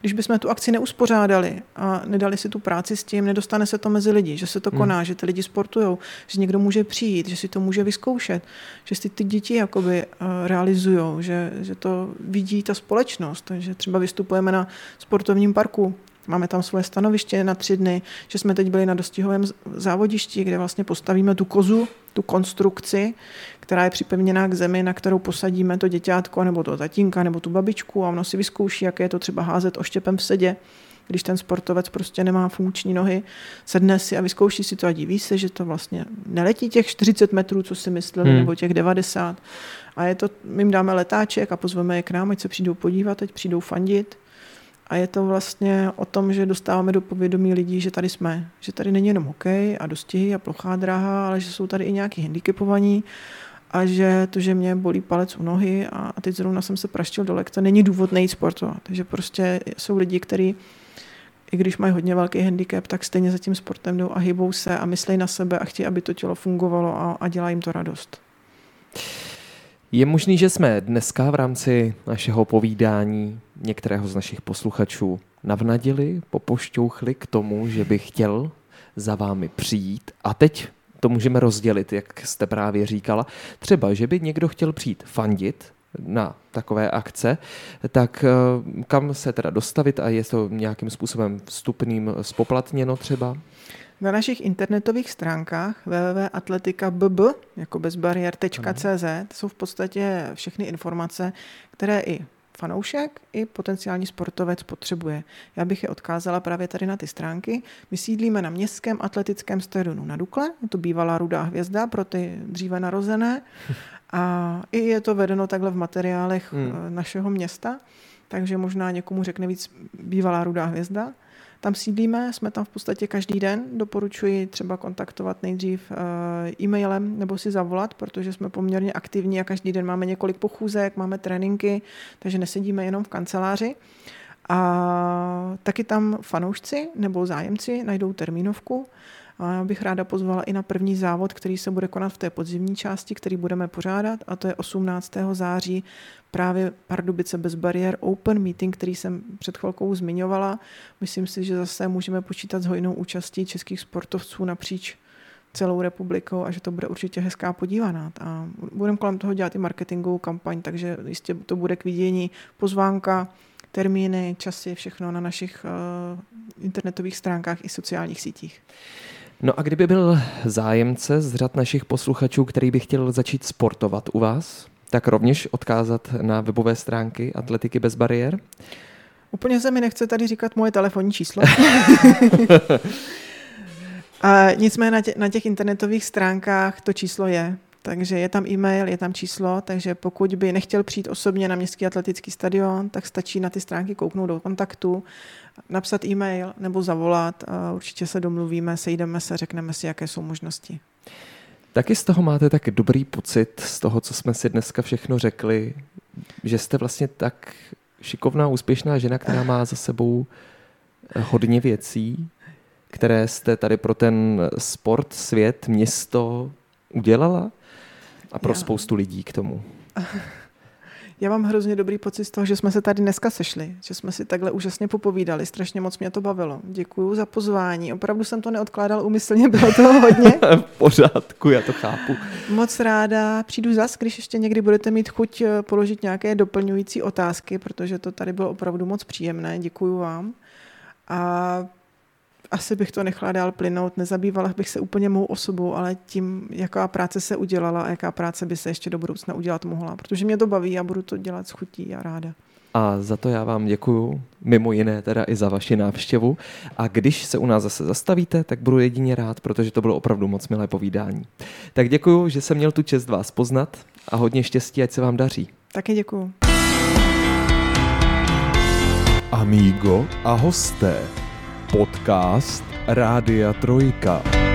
Když bychom tu akci neuspořádali a nedali si tu práci s tím, nedostane se to mezi lidi, že se to hmm. koná, hmm. že ty lidi sportují, že někdo může přijít, že si to může vyzkoušet, že si ty děti jakoby uh, realizují, že, že to vidí ta společnost, že třeba vystupujeme na sportovním parku Máme tam svoje stanoviště na tři dny, že jsme teď byli na dostihovém závodišti, kde vlastně postavíme tu kozu, tu konstrukci, která je připevněná k zemi, na kterou posadíme to děťátko, nebo to tatínka, nebo tu babičku a ono si vyzkouší, jaké je to třeba házet oštěpem v sedě když ten sportovec prostě nemá funkční nohy, sedne si a vyzkouší si to a diví se, že to vlastně neletí těch 40 metrů, co si mysleli, hmm. nebo těch 90. A je to, my jim dáme letáček a pozveme je k nám, ať se přijdou podívat, teď přijdou fandit. A je to vlastně o tom, že dostáváme do povědomí lidí, že tady jsme. Že tady není jenom hokej a dostihy a plochá dráha, ale že jsou tady i nějaký handicapovaní a že to, že mě bolí palec u nohy a teď zrovna jsem se praštil dole, to není důvod nejít sportovat. Takže prostě jsou lidi, kteří i když mají hodně velký handicap, tak stejně za tím sportem jdou a hybou se a myslí na sebe a chtějí, aby to tělo fungovalo a, a dělá jim to radost. Je možný, že jsme dneska v rámci našeho povídání některého z našich posluchačů navnadili, popošťouchli k tomu, že by chtěl za vámi přijít a teď to můžeme rozdělit, jak jste právě říkala. Třeba, že by někdo chtěl přijít fandit na takové akce, tak eh, kam se teda dostavit a je to nějakým způsobem vstupným spoplatněno třeba? Na našich internetových stránkách www.atletika.bb jako bezbariér.cz jsou v podstatě všechny informace, které i fanoušek i potenciální sportovec potřebuje. Já bych je odkázala právě tady na ty stránky. My sídlíme na městském atletickém stadionu na Dukle, je to bývalá rudá hvězda pro ty dříve narozené a i je to vedeno takhle v materiálech hmm. Eh, našeho města, takže možná někomu řekne víc bývalá rudá hvězda. Tam sídlíme, jsme tam v podstatě každý den. Doporučuji třeba kontaktovat nejdřív eh, e-mailem nebo si zavolat, protože jsme poměrně aktivní a každý den máme několik pochůzek, máme tréninky, takže nesedíme jenom v kanceláři. A taky tam fanoušci nebo zájemci najdou termínovku, a já bych ráda pozvala i na první závod, který se bude konat v té podzimní části, který budeme pořádat, a to je 18. září právě Pardubice bez bariér Open Meeting, který jsem před chvilkou zmiňovala. Myslím si, že zase můžeme počítat s hojnou účastí českých sportovců napříč celou republikou a že to bude určitě hezká podívaná. A budeme kolem toho dělat i marketingovou kampaň, takže jistě to bude k vidění pozvánka, termíny, časy, všechno na našich uh, internetových stránkách i sociálních sítích. No a kdyby byl zájemce z řad našich posluchačů, který by chtěl začít sportovat u vás, tak rovněž odkázat na webové stránky Atletiky bez bariér? Úplně se mi nechce tady říkat moje telefonní číslo. a nicméně na, tě, na těch internetových stránkách to číslo je. Takže je tam e-mail, je tam číslo, takže pokud by nechtěl přijít osobně na městský atletický stadion, tak stačí na ty stránky kouknout do kontaktu, napsat e-mail nebo zavolat. Určitě se domluvíme, sejdeme se, řekneme si, jaké jsou možnosti. Taky z toho máte tak dobrý pocit, z toho, co jsme si dneska všechno řekli, že jste vlastně tak šikovná, úspěšná žena, která má za sebou hodně věcí, které jste tady pro ten sport, svět, město udělala? A pro Já. spoustu lidí k tomu. Já mám hrozně dobrý pocit z toho, že jsme se tady dneska sešli, že jsme si takhle úžasně popovídali, strašně moc mě to bavilo. Děkuji za pozvání, opravdu jsem to neodkládal umyslně, bylo toho hodně. v pořádku, já to chápu. Moc ráda přijdu zas, když ještě někdy budete mít chuť eh, položit nějaké doplňující otázky, protože to tady bylo opravdu moc příjemné, děkuji vám. A asi bych to nechala dál plynout, nezabývala bych se úplně mou osobou, ale tím, jaká práce se udělala a jaká práce by se ještě do budoucna udělat mohla, protože mě to baví a budu to dělat s chutí a ráda. A za to já vám děkuju, mimo jiné teda i za vaši návštěvu. A když se u nás zase zastavíte, tak budu jedině rád, protože to bylo opravdu moc milé povídání. Tak děkuju, že jsem měl tu čest vás poznat a hodně štěstí, ať se vám daří. Taky děkuju. Amigo a hosté. Podcast Rádia Trojka.